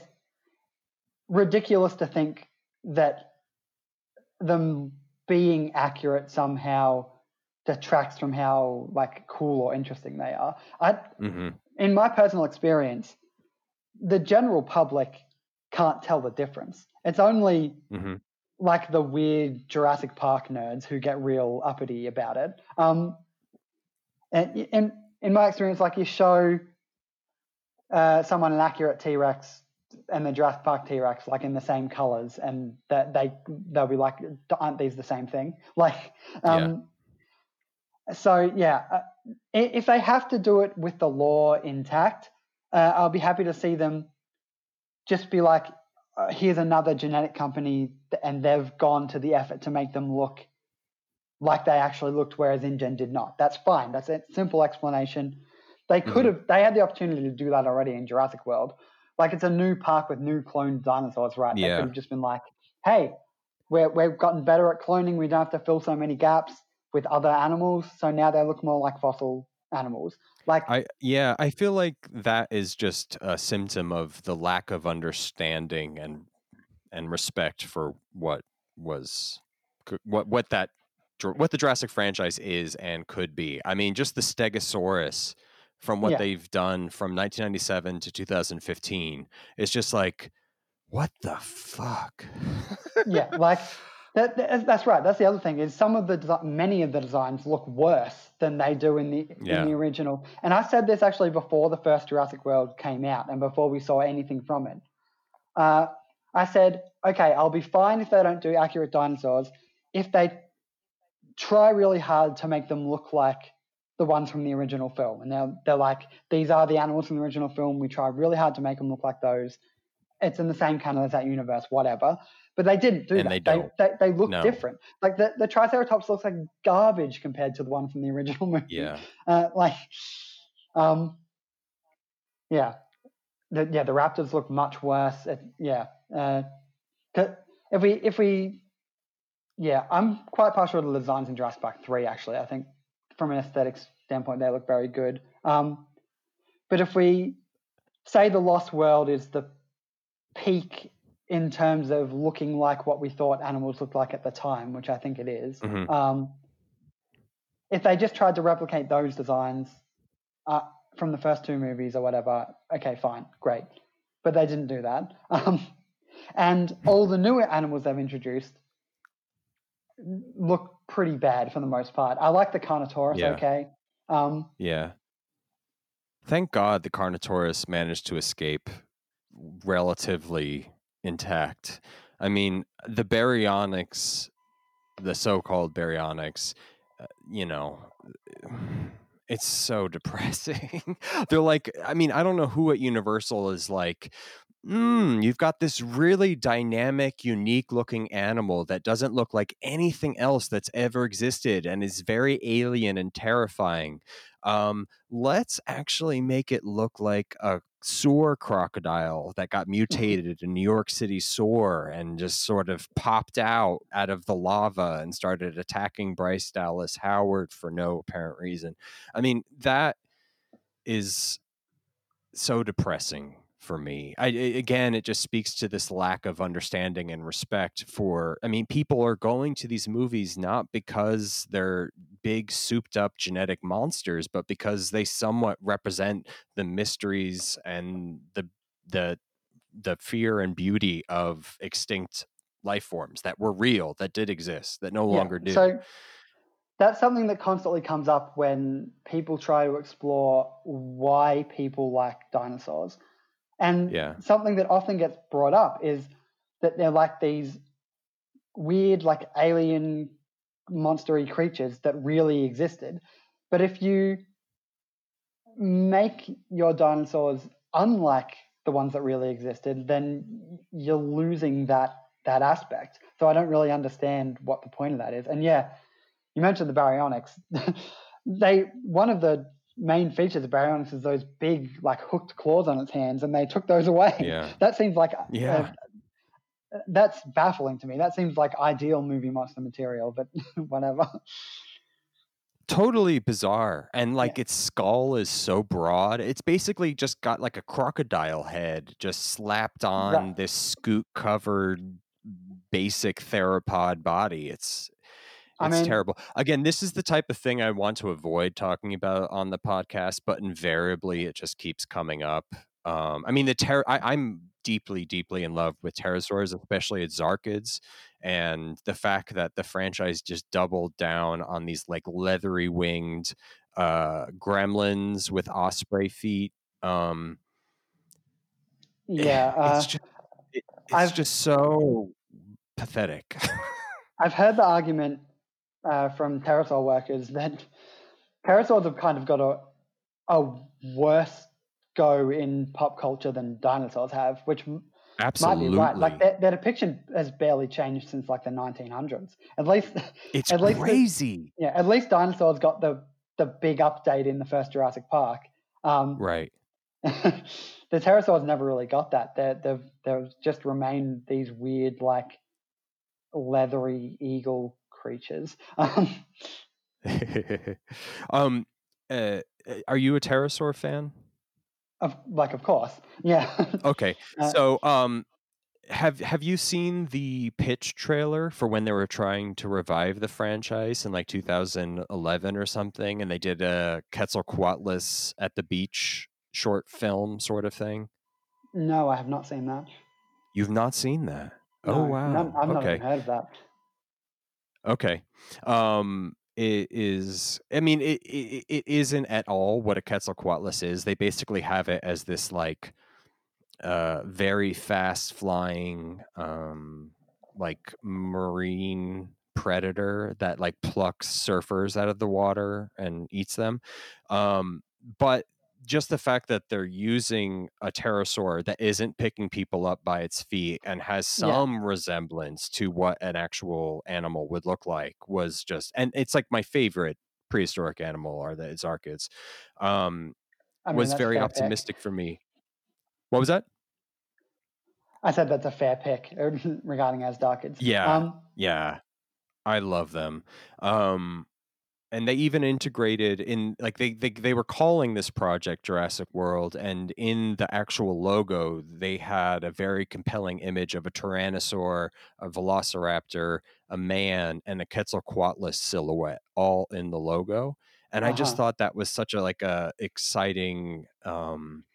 C: ridiculous to think that them being accurate somehow detracts from how like cool or interesting they are. I,
D: hmm
C: in my personal experience, the general public can't tell the difference. It's only
D: hmm
C: like the weird Jurassic Park nerds who get real uppity about it. Um, and in in my experience, like you show uh, someone an accurate T Rex and the Jurassic Park T Rex like in the same colors, and that they they'll be like, aren't these the same thing? Like, um, so yeah, uh, if they have to do it with the law intact, uh, I'll be happy to see them just be like, uh, here's another genetic company, and they've gone to the effort to make them look like they actually looked, whereas InGen did not. That's fine. That's a simple explanation. They could have, they had the opportunity to do that already in Jurassic World. Like it's a new park with new cloned dinosaurs, right?
D: Yeah.
C: They could have just been like, hey, we're, we've gotten better at cloning. We don't have to fill so many gaps with other animals. So now they look more like fossil animals. Like
D: I yeah, I feel like that is just a symptom of the lack of understanding and and respect for what was what what that what the Jurassic franchise is and could be. I mean, just the Stegosaurus from what
C: Yeah.
D: they've done from 1997 to 2015 is just like what the fuck?
C: yeah, like that, that- that's right. That's the other thing is some of the many of the designs look worse than they do in the
D: Yeah.
C: in the original. And I said this actually before the first Jurassic World came out and before we saw anything from it. Uh, I said, okay, I'll be fine if they don't do accurate dinosaurs if they try really hard to make them look like the ones from the original film. And they're, they're like, these are the animals from the original film. We try really hard to make them look like those. It's in the same canon as that universe, whatever. But they didn't do
D: And
C: that.
D: they
C: they,
D: don't.
C: they, they look
D: No.
C: different. Like the, the Triceratops looks like garbage compared to the one from the original movie.
D: Yeah.
C: Uh, like, um, yeah, the, yeah, the Raptors look much worse. It, yeah, uh, if we if we, yeah, I'm quite partial to the designs in Jurassic Park three. Actually, I think from an aesthetics standpoint, they look very good. Um, but if we say the Lost World is the peak in terms of looking like what we thought animals looked like at the time, which I think it is,
D: Mhm.
C: um, if they just tried to replicate those designs uh, from the first two movies or whatever, okay, fine, great. But they didn't do that. Um, and all the newer animals they've introduced look pretty bad for the most part. I like the Carnotaurus,
D: Yeah.
C: okay. Um,
D: Yeah. Thank God the Carnotaurus managed to escape relatively intact. I mean, the baryonyx, the so-called baryonyx, uh, you know, it's so depressing. They're like, I mean, I don't know who at Universal is like, mm, you've got this really dynamic, unique looking animal that doesn't look like anything else that's ever existed and is very alien and terrifying. Um, let's actually make it look like a sewer crocodile that got mutated in New York City sewer and just sort of popped out out of the lava and started attacking Bryce Dallas Howard for no apparent reason. I mean, that is so depressing for me. I, again, it just speaks to this lack of understanding and respect for. I mean, people are going to these movies not because they're big, souped up genetic monsters, but because they somewhat represent the mysteries and the the the fear and beauty of extinct life forms that were real, that did exist, that no
C: Yeah,
D: longer do.
C: So that's something that constantly comes up when people try to explore why people like dinosaurs. And
D: Yeah.
C: something that often gets brought up is that they're like these weird, like alien monstery creatures that really existed. But if you make your dinosaurs unlike the ones that really existed, then you're losing that that aspect. So I don't really understand what the point of that is. And yeah, you mentioned the baryonyx. they one of the main features of baryonyx is those big like hooked claws on its hands, and they took those away.
D: Yeah.
C: That seems like uh,
D: Yeah.
C: that's baffling to me. That seems like ideal movie monster material, but whatever.
D: totally bizarre and like its skull is so broad it's basically just got like a crocodile head just slapped on
C: Right.
D: this scute covered basic theropod body it's
C: I
D: it's
C: mean-
D: terrible. Again this is the type of thing i want to avoid talking about on the podcast but invariably it just keeps coming up. Um i mean the ter- I, i'm deeply deeply in love with pterosaurs especially azhdarchids and the fact that the franchise just doubled down on these like leathery winged uh gremlins with osprey feet um
C: Yeah, uh,
D: it's just it, it's
C: I've-
D: just so pathetic.
C: I've heard the argument uh, from pterosaur workers that pterosaurs have kind of got a a worse go in pop culture than dinosaurs have, which
D: absolutely
C: might be right. Like their, their depiction has barely changed since like the 1900s. At least,
D: it's
C: at least the-
D: crazy
C: yeah, at least dinosaurs got the the big update in the first Jurassic Park. Um,
D: right
C: the pterosaurs never really got that. They're, they've they've just remained these weird like leathery eagle creatures. Um,
D: um uh, are you a pterosaur fan?
C: Of, like, of course, yeah.
D: Okay,
C: Uh,
D: so um, have have you seen the pitch trailer for when they were trying to revive the franchise in like 2011 or something, and they did a Quetzalcoatlus at the beach short film sort of thing?
C: no, I have not seen that.
D: You've not seen that?
C: No,
D: oh
C: no,
D: wow.
C: I've not
D: okay.
C: heard of that.
D: Okay. Um it is I mean it, it it isn't at all what a Quetzalcoatlus is. They basically have it as this like uh very fast flying um like marine predator that like plucks surfers out of the water and eats them. Um but just the fact that they're using a pterosaur that isn't picking people up by its feet and has
C: Yeah.
D: some resemblance to what an actual animal would look like was just and it's like my favorite prehistoric animal are the azhdarchids. Um
C: I mean,
D: was very
C: fair pick.
D: optimistic for me. What was that?
C: I said that's a fair pick uh, regarding azhdarchids.
D: Yeah.
C: Um,
D: Yeah. I love them. Um and they even integrated in like they, they they were calling this project Jurassic World and in the actual logo they had a very compelling image of a tyrannosaur, a velociraptor, a man and a Quetzalcoatlus silhouette all in the logo. And I just
C: Uh-huh.
D: thought that was such a like a exciting um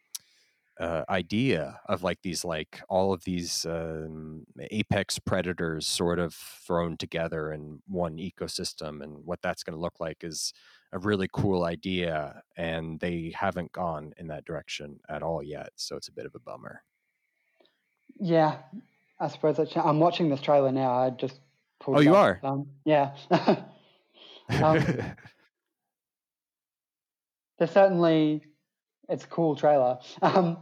D: uh, idea of like these like all of these um, apex predators sort of thrown together in one ecosystem and what that's going to look like is a really cool idea and they haven't gone in that direction at all yet so it's a bit of a bummer
C: yeah, I suppose that's, I'm watching this trailer now. I just pulled
D: Oh, you
C: up.
D: are?
C: Um, yeah. Um, There's certainly it's a cool trailer. Um,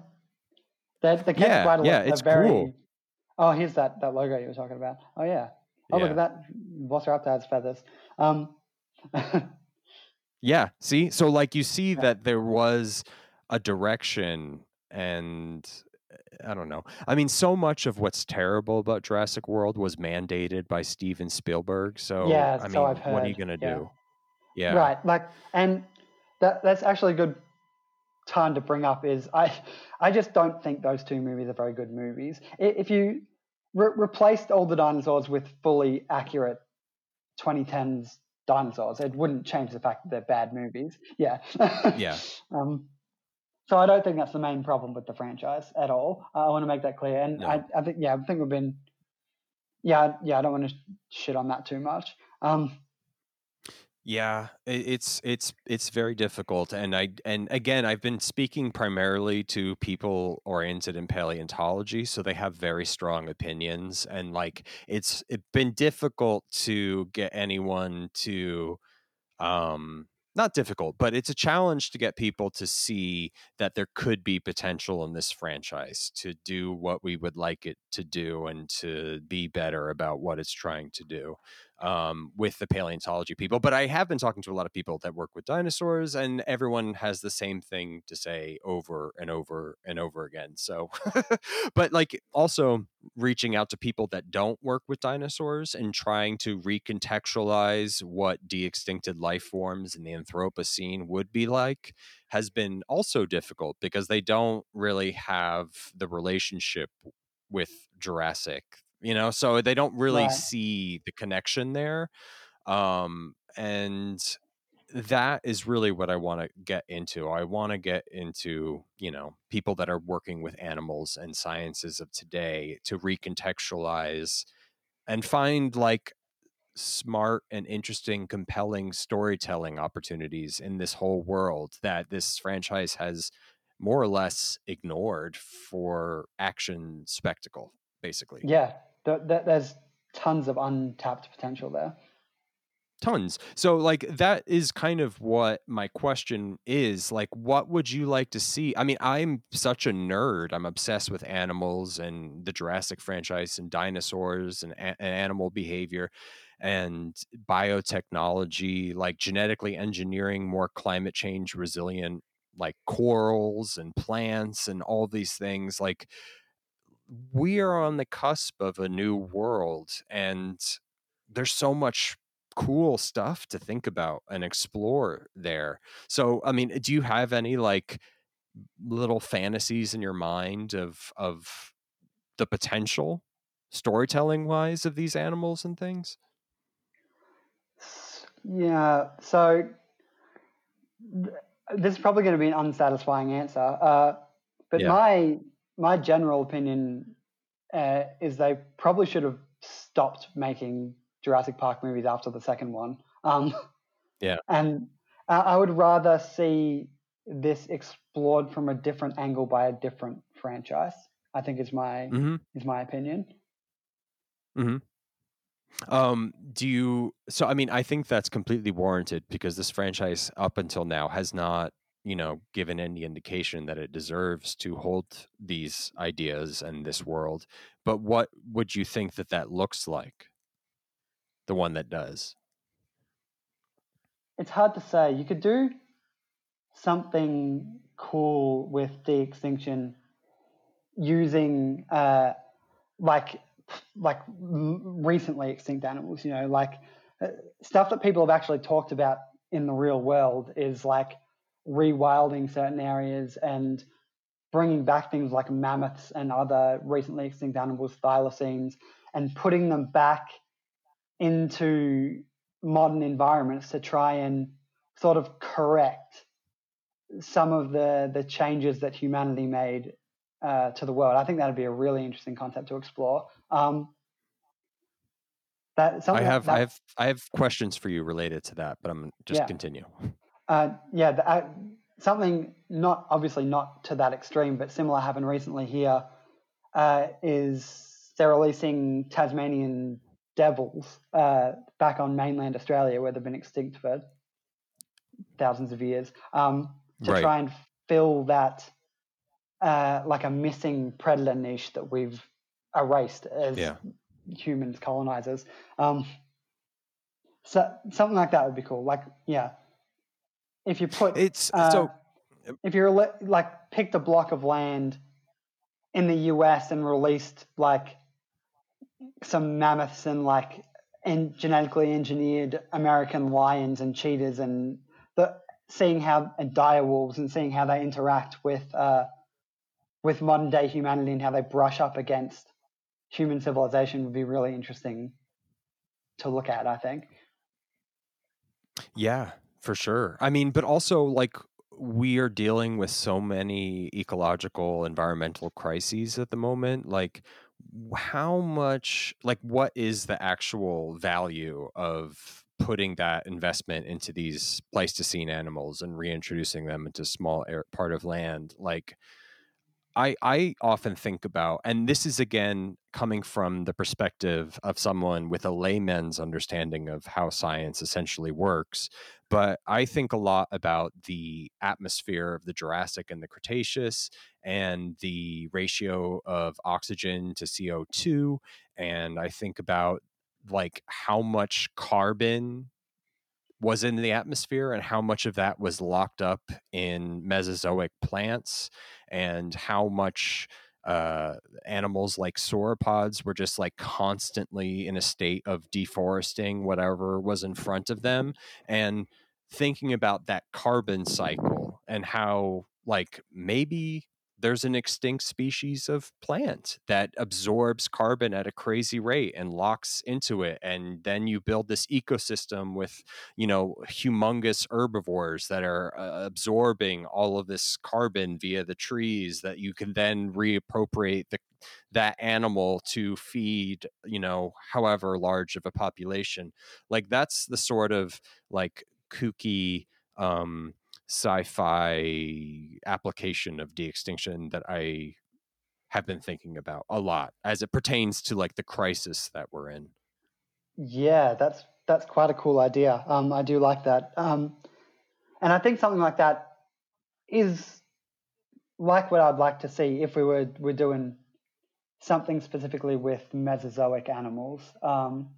C: the the
D: Yeah,
C: Quetzalcoatl
D: yeah,
C: are
D: it's
C: very.
D: cool.
C: Oh, here's that that logo you were talking about. Oh yeah. Oh look at that. Velociraptor has feathers. Um,
D: yeah see so like you see
C: Yeah.
D: that there was a direction and I don't know. I mean, so much of what's terrible about Jurassic World was mandated by Steven Spielberg. So,
C: Yeah,
D: I mean,
C: I've
D: what are you going to
C: yeah.
D: do? Yeah.
C: Right. Like, and that that's actually a good time to bring up is I I just don't think those two movies are very good movies. If you re- replaced all the dinosaurs with fully accurate 2010s dinosaurs, it wouldn't change the fact that they're bad movies. Yeah.
D: Yeah.
C: Um, so I don't think that's the main problem with the franchise at all. I want to make that clear. And
D: No.
C: I, I think, yeah, I think we've been, yeah, yeah, I don't want to shit on that too much. Um,
D: Yeah, it's it's it's very difficult, and I and again, I've been speaking primarily to people oriented in paleontology, so they have very strong opinions, and like it's it's been difficult to get anyone to, um, not difficult, but it's a challenge to get people to see that there could be potential in this franchise to do what we would like it to do and to be better about what it's trying to do um, with the paleontology people. But I have been talking to a lot of people that work with dinosaurs, and everyone has the same thing to say over and over and over again. So, but like also reaching out to people that don't work with dinosaurs and trying to recontextualize what de extincted life forms in the Anthropocene would be like has been also difficult because they don't really have the relationship with Jurassic, you know, so they don't really
C: Right.
D: see the connection there. Um, and that is really what I want to get into. I want to get into, you know, people that are working with animals and sciences of today to recontextualize and find like smart and interesting, compelling storytelling opportunities in this whole world that this franchise has more or less ignored for action spectacle, basically.
C: yeah, there's tons of untapped potential there.
D: tons. So like that is kind of what my question is like what would you like to see? I mean i'm such a nerd. I'm obsessed with animals and the jurassic franchise and dinosaurs and, a- animal behavior and biotechnology like genetically engineering more climate change resilient like corals and plants and all these things. Like we are on the cusp of a new world and there's so much cool stuff to think about and explore there. So, I mean, do you have any like little fantasies in your mind of of the potential storytelling wise of these animals and things?
C: Yeah. So this is probably going to be an unsatisfying answer, uh, but yeah. my my general opinion uh, is they probably should have stopped making Jurassic Park movies after the second one. Um,
D: yeah,
C: and I would rather see this explored from a different angle by a different franchise. I think is my mm-hmm. is my opinion.
D: Hmm. Um. Do you? So I mean, I think that's completely warranted because this franchise, up until now, has not you know, given any indication that it deserves to hold these ideas and this world. But what would you think that that looks like? The one that does.
C: It's hard to say. You could do something cool with de-extinction using uh, like like recently extinct animals. You know, like uh, stuff that people have actually talked about in the real world is like rewilding certain areas and bringing back things like mammoths and other recently extinct animals, thylacines, and putting them back into modern environments to try and sort of correct some of the the changes that humanity made uh, to the world. I think that'd be a really interesting concept to explore. Um,
D: that I have that, I have I have questions for you related to that, but I'm just yeah. continue.
C: Uh, yeah, the, uh, something not obviously not to that extreme, but similar happened recently here. Uh, is they're releasing Tasmanian devils uh, back on mainland Australia, where they've been extinct for thousands of years, um, to right. try and fill that uh, like a missing predator niche that we've erased as yeah. humans colonizers. Um, so something like that would be cool. Like, yeah, if you put
D: it's uh, so
C: if you're like picked a block of land in the US and released like some mammoths and like and genetically engineered American lions and cheetahs and the seeing how and dire wolves and seeing how they interact with uh, with modern day humanity and how they brush up against human civilization would be really interesting to look at. I think.
D: Yeah, for sure. I mean, but also like we are dealing with so many ecological environmental crises at the moment like how much like what is the actual value of putting that investment into these pleistocene animals and reintroducing them into small air, part of land like I, I often think about, and this is again coming from the perspective of someone with a layman's understanding of how science essentially works, but I think a lot about the atmosphere of the Jurassic and the Cretaceous and the ratio of oxygen to CO2. And I think about like how much carbon was in the atmosphere and how much of that was locked up in Mesozoic plants and how much uh, animals like sauropods were just like constantly in a state of deforesting whatever was in front of them. And thinking about that carbon cycle and how like maybe there's an extinct species of plant that absorbs carbon at a crazy rate and locks into it and then you build this ecosystem with you know humongous herbivores that are uh, absorbing all of this carbon via the trees that you can then reappropriate the that animal to feed you know however large of a population. Like that's the sort of like kooky um sci-fi application of de-extinction that I have been thinking about a lot as it pertains to like the crisis that we're in.
C: Yeah, that's that's quite a cool idea. Um, I do like that, um, and I think something like that is like what I'd like to see if we were we're doing something specifically with Mesozoic animals. Um,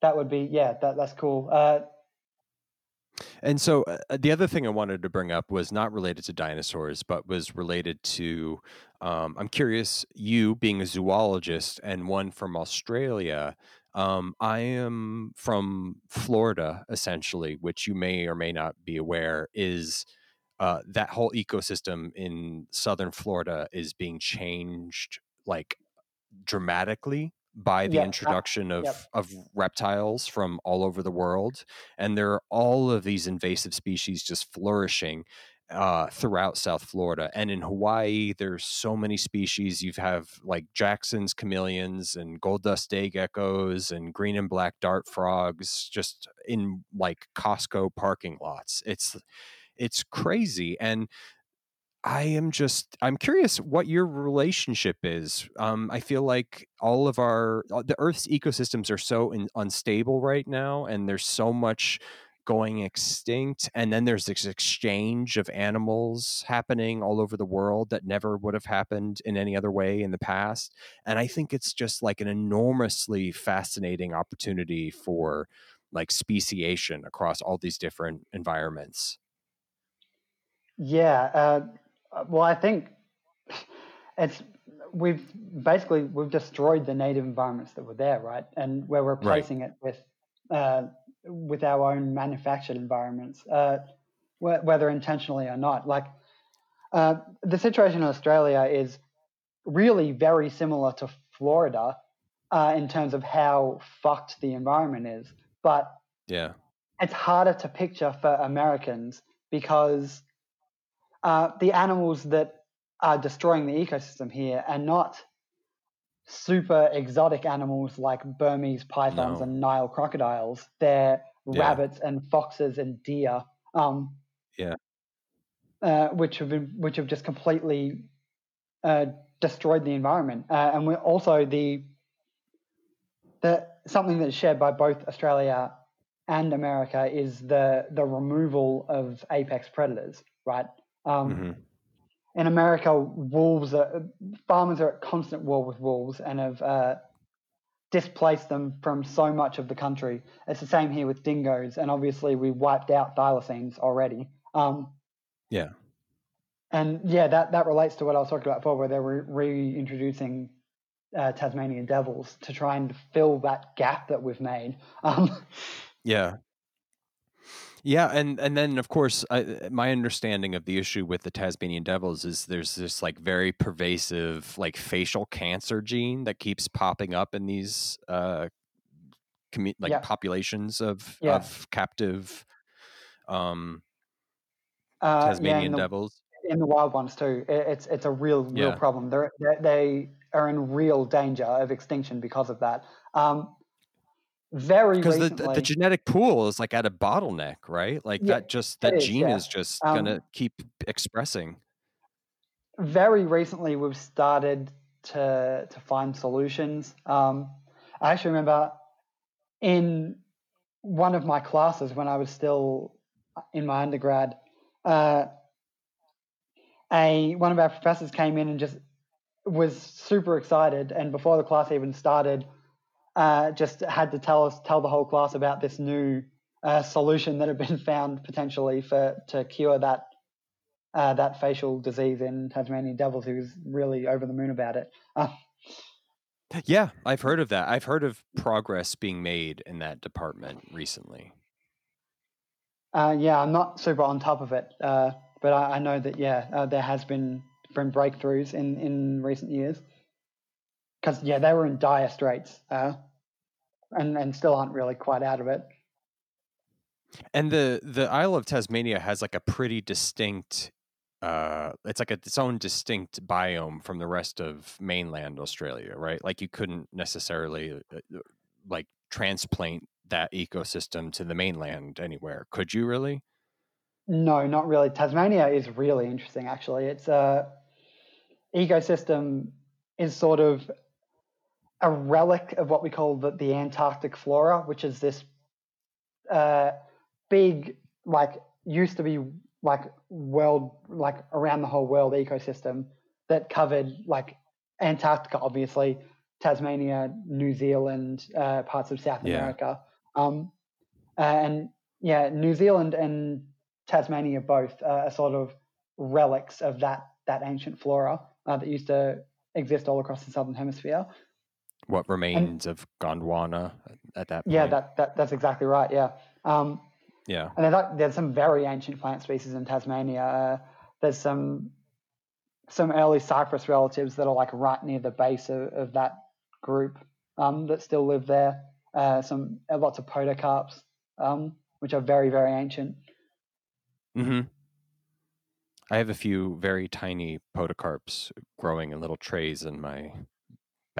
C: that would be yeah, that that's cool. Uh,
D: And so uh, the other thing I wanted to bring up was not related to dinosaurs, but was related to. Um, I'm curious, you being a zoologist and one from Australia. Um, I am from Florida, essentially, which you may or may not be aware is uh, that whole ecosystem in southern Florida is being changed like dramatically by the
C: uh,
D: introduction of
C: yep.
D: of reptiles from all over the world and there are all of these invasive species just flourishing uh, throughout South Florida and in Hawaii. There's so many species. You have like Jackson's chameleons and gold dust day geckos and green and black dart frogs just in like Costco parking lots. It's it's crazy and I am just I'm curious what your relationship is. Um, I feel like all of our uh, the Earth's ecosystems are so in, unstable right now, and there's so much going extinct, and then there's this exchange of animals happening all over the world that never would have happened in any other way in the past. And I think it's just like an enormously fascinating opportunity for like speciation across all these different environments.
C: Yeah. Uh, well, I think it's we've basically we've destroyed the native environments that were there, right? And we're replacing it with uh, with our own manufactured environments, uh, wh- whether intentionally or not. Like uh, the situation in Australia is really very similar to Florida uh, in terms of how fucked the environment is, but
D: Yeah.
C: it's harder to picture for Americans because uh, the animals that are destroying the ecosystem here are not super exotic animals like Burmese pythons
D: No.
C: and Nile crocodiles. They're
D: Yeah.
C: rabbits and foxes and deer, um,
D: Yeah.
C: uh, which have been, which have just completely uh, destroyed the environment. Uh, and we're also the the something that's shared by both Australia and America is the the removal of apex predators, right? Um,
D: Mhm.
C: In America, wolves are farmers are at constant war with wolves and have uh, displaced them from so much of the country. It's the same here with dingoes, and obviously we wiped out thylacines already. Um,
D: Yeah.
C: and yeah, that, that relates to what I was talking about before, where they're re- reintroducing uh, Tasmanian devils to try and fill that gap that we've made. Um,
D: Yeah. Yeah, and and then of course, I, my understanding of the issue with the Tasmanian devils is there's this like very pervasive like facial cancer gene that keeps popping up in these uh commu- like
C: Yeah.
D: populations of
C: Yeah.
D: of captive um
C: uh, yeah,
D: Tasmanian
C: the,
D: devils.
C: in the wild ones too. It, it's it's a real real
D: Yeah.
C: problem. They're, they they are in real danger of extinction because of that. Um, very
D: Because the, the genetic pool is like at a bottleneck, right? Like
C: yeah,
D: that just that
C: is.
D: gene
C: Yeah.
D: is just
C: Um,
D: gonna keep expressing.
C: very recently we've started to to find solutions. Um, I actually remember in one of my classes when I was still in my undergrad, uh, a one of our professors came in and just was super excited, and before the class even started, uh, just had to tell us tell the whole class about this new uh, solution that had been found potentially for to cure that uh, that facial disease in Tasmanian devils. He was really over the moon about it. Uh,
D: Yeah, I've heard of that. I've heard of progress being made in that department recently.
C: uh, yeah, I'm not super on top of it, uh, but I, I know that yeah, uh, there has been been breakthroughs in in recent years. Because yeah, they were in dire straits, uh, and and still aren't really quite out of it.
D: And the the Isle of Tasmania has like a pretty distinct uh it's like a, its own distinct biome from the rest of mainland Australia, right? Like you couldn't necessarily uh, uh, like transplant that ecosystem to the mainland anywhere. Could you really?
C: No, not really. Tasmania is really interesting, actually. It's a ecosystem is sort of a relic of what we call the, the Antarctic flora, which is this uh, big, like used to be like world, like around the whole world ecosystem that covered like Antarctica, obviously, Tasmania, New Zealand, uh, parts of South
D: Yeah.
C: America, um, and yeah, New Zealand and Tasmania both uh, are sort of relics of that that ancient flora uh, that used to exist all across the southern hemisphere.
D: What remains of Gondwana at that point?
C: Yeah, that, that that's exactly right. Yeah. Um,
D: yeah.
C: And there's, there's some very ancient plant species in Tasmania. Uh, there's some some early cypress relatives that are like right near the base of, of that group um, that still live there. Uh, some uh, lots of podocarps, um, which are very very ancient.
D: hmm I have a few very tiny podocarps growing in little trays in my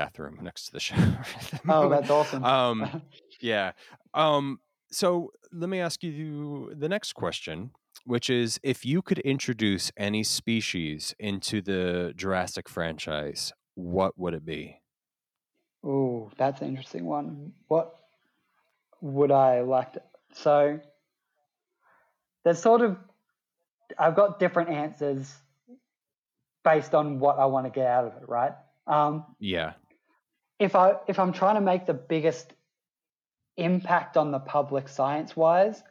D: bathroom next to the shower. the
C: Oh, that's awesome.
D: um, yeah. Um, so let me ask you the next question, which is if you could introduce any species into the Jurassic franchise, what would it be?
C: Oh, that's an interesting one. What would I like to? So there's sort of I've got different answers based on what I want to get out of it, right? Um,
D: Yeah.
C: If I if I'm trying to make the biggest impact on the public science wise,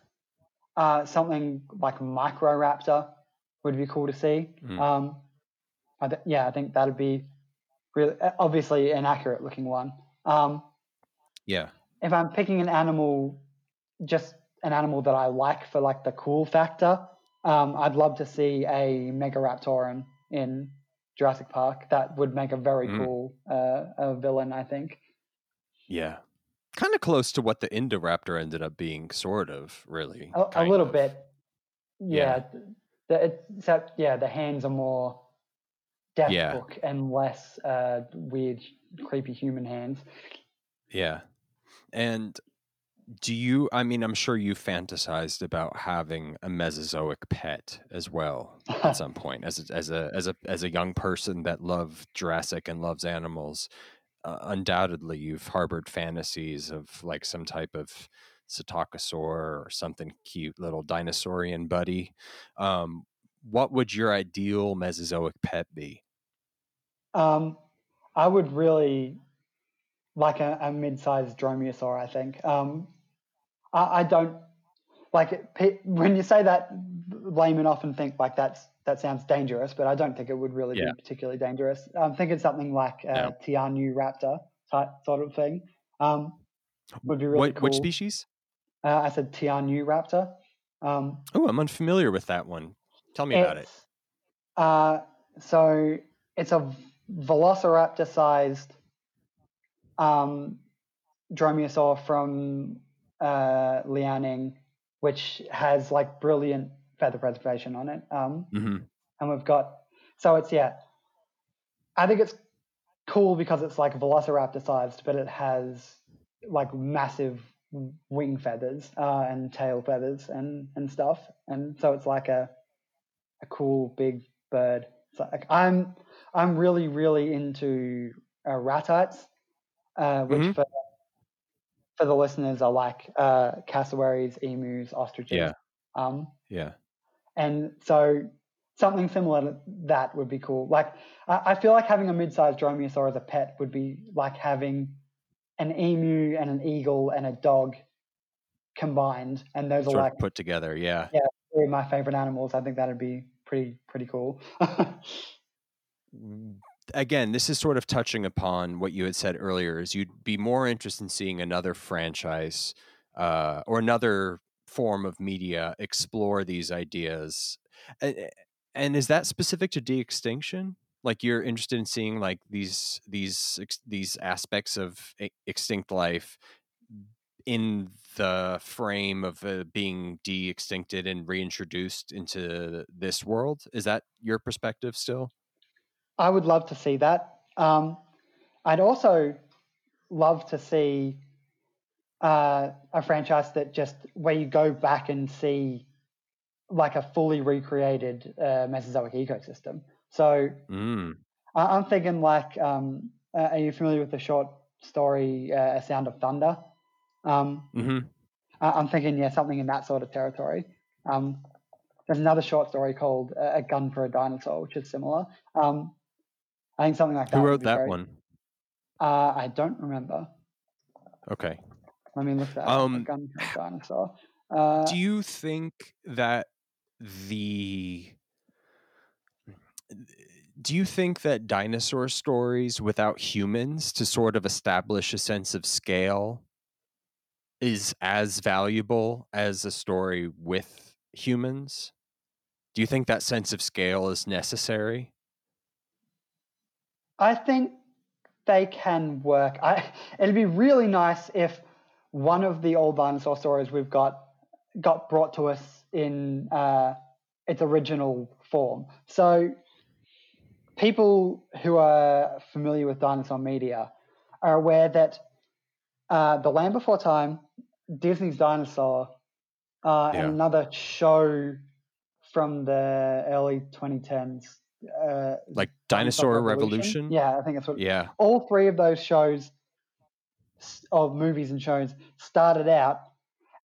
C: uh, something like Microraptor would be cool to see.
D: Mm.
C: Um, I th- yeah, I think that'd be really uh, obviously an accurate looking one. Um,
D: Yeah.
C: if I'm picking an animal, just an animal that I like for like the cool factor, um, I'd love to see a Megaraptoran in Jurassic Park. That would make a very
D: Mm.
C: cool uh, a villain, I think.
D: Yeah. Kind of close to what the Indoraptor ended up being, sort of, really.
C: A, a little
D: of.
C: bit, yeah. The, it- except yeah, the hands are more death
D: Yeah.
C: book and less uh, weird, creepy human hands.
D: Yeah. And do you, I mean, I'm sure you fantasized about having a Mesozoic pet as well at some point as a, as a, as a, as a young person that loved Jurassic and loves animals. Uh, undoubtedly, you've harbored fantasies of like some type of Psittacosaur or something cute little dinosaurian buddy. Um, what would your ideal Mesozoic pet be?
C: Um, I would really like a, a mid-sized dromaeosaur. I think. Um, I, I don't like it, when you say that. Laymen often think like that's that sounds dangerous, but I don't think it would really
D: Yeah.
C: be particularly dangerous. I'm thinking something like a
D: No.
C: Tianyuraptor type sort of thing. Um, would be really
D: what,
C: cool.
D: Which species?
C: Uh, I said Tianyuraptor. Um,
D: Oh, I'm unfamiliar with that one. Tell me about it.
C: Uh, so it's a velociraptor-sized um, dromaeosaur from uh, Liaoning, which has like brilliant feather preservation on it. Um,
D: hmm
C: and we've got so it's yeah. I think it's cool because it's like velociraptor-sized, but it has like massive wing feathers uh, and tail feathers and and stuff, and so it's like a a cool big bird. So like I'm I'm really really into uh, ratites, uh, which
D: Mhm.
C: for for the listeners are like uh, cassowaries, emus, ostriches.
D: Yeah.
C: Um,
D: Yeah.
C: and so something similar to that would be cool. Like I, I feel like having a mid-sized dromaeosaur as a pet would be like having an emu and an eagle and a dog combined, and those
D: Sort
C: are like
D: put together. Yeah.
C: three of my favorite animals. I think that'd be pretty pretty cool.
D: Again, this is sort of touching upon what you had said earlier. Is you'd be more interested in seeing another franchise uh, or another form of media explore these ideas, and, and is that specific to de-extinction? Like you're interested in seeing like these these these aspects of extinct life in the frame of uh, being de-extincted and reintroduced into this world is that your perspective still
C: I would love to see that. Um, I'd also love to see uh, a franchise that just where you go back and see like a fully recreated uh, Mesozoic ecosystem. So
D: mm.
C: I- I'm thinking like, um, uh, are you familiar with the short story uh, "A Sound of Thunder"? Um,
D: hmm
C: I- I'm thinking, yeah, something in that sort of territory. Um, there's another short story called uh, "A Gun for a Dinosaur," which is similar. Um, I think something like that.
D: who wrote that
C: great.
D: one
C: Uh, I don't remember.
D: okay
C: Let me look that.
D: Um,
C: dinosaur. Uh,
D: Do you think that the do you think that dinosaur stories without humans to sort of establish a sense of scale is as valuable as a story with humans? Do you think that sense of scale is necessary?
C: I think they can work. I, it'd be really nice if one of the old dinosaur stories we've got got brought to us in uh, its original form. So, people who are familiar with dinosaur media are aware that uh, The Land Before Time, Disney's Dinosaur, uh,
D: Yeah.
C: and another show from the early 2010s. Uh,
D: Like Dinosaur Revolution?
C: Yeah, I think that's what.
D: Yeah.
C: All three of those shows, of movies and shows, started out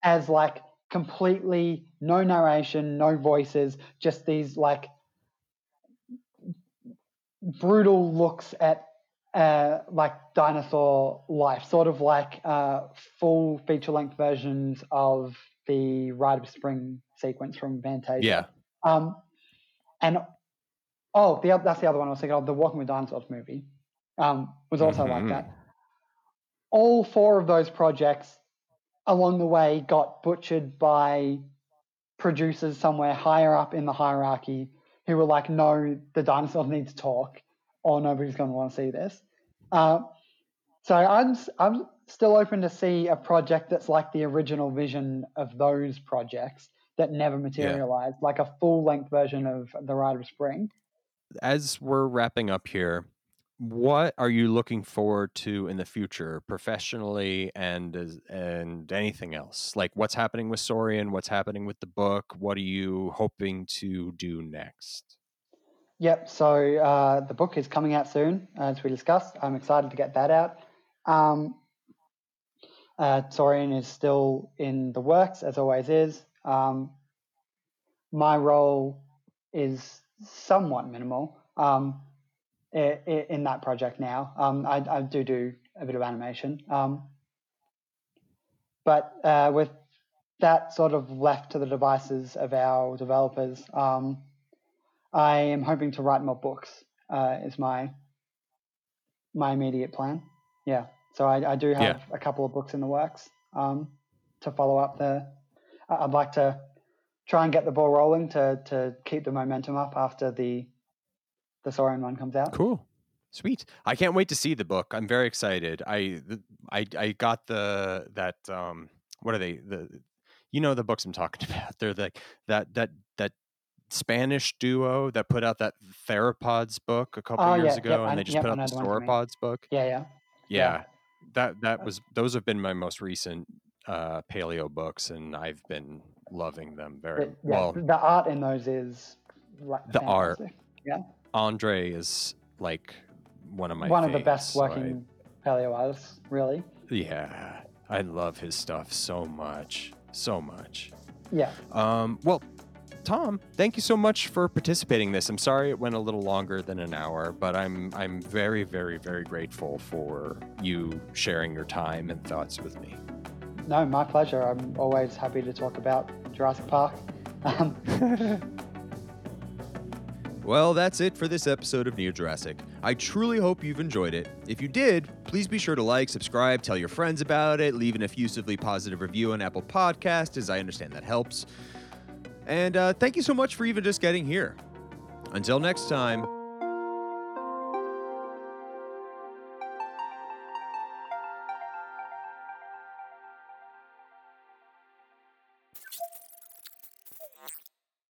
C: as like completely no narration, no voices, just these like brutal looks at uh, like dinosaur life, sort of like uh, full feature length versions of the Rite of Spring sequence from Fantasia.
D: Yeah.
C: Um, and oh, the that's the other one I was thinking of. The Walking with Dinosaurs movie um, was also like
D: Mhm.
C: that. All four of those projects along the way got butchered by producers somewhere higher up in the hierarchy who were like, "No, the dinosaurs need to talk, or nobody's going to want to see this." Uh, so I'm I'm still open to see a project that's like the original vision of those projects that never materialized, like a full length version of The Rite of Spring.
D: As we're wrapping up here, what are you looking forward to in the future, professionally and and anything else? Like what's happening with Saurian? What's happening with the book? What are you hoping to do next?
C: Yep. So uh, the book is coming out soon, as we discussed. I'm excited to get that out. Um, uh, Saurian is still in the works, as always is. Um, my role is somewhat minimal um, in that project now. Um, I, I do do a bit of animation, um, but uh, with that sort of left to the devices of our developers. Um, I am hoping to write more books. Uh, is my my immediate plan. Yeah. So I, I do have
D: Yeah.
C: a couple of books in the works um, to follow up the. I- I'd like to try and get the ball rolling to to keep the momentum up after the the Saurian one comes out.
D: Cool. Sweet. I can't wait to see the book. I'm very excited. I I I got the that um what are they? The you know the books I'm talking about. They're like that that that Spanish duo that put out that Theropods book a couple
C: Oh,
D: years
C: yeah,
D: ago
C: yep,
D: and
C: I-
D: they just
C: yep,
D: put out the
C: the one you mean.
D: Sauropods book.
C: Yeah, yeah.
D: Yeah.
C: Yeah.
D: That that was those have been my most recent uh paleo books and I've been loving them very
C: But, yeah,
D: well.
C: the art in those is like,
D: The art.
C: Yeah.
D: Andre is like one of my
C: One of the best working paleo artists, really.
D: Yeah, I love his stuff so much, so much.
C: Yeah.
D: Um, well, Tom, thank you so much for participating in this. I'm sorry it went a little longer than an hour, but I'm I'm very, very, very grateful for you sharing your time and thoughts with me.
C: No, my pleasure. I'm always happy to talk about Jurassic Park. Um,
D: Well, that's it for this episode of Neo Jurassic. I truly hope you've enjoyed it. If you did, please be sure to like, subscribe, tell your friends about it, leave an effusively positive review on Apple Podcast, as I understand that helps. And uh, thank you so much for even just getting here. Until next time,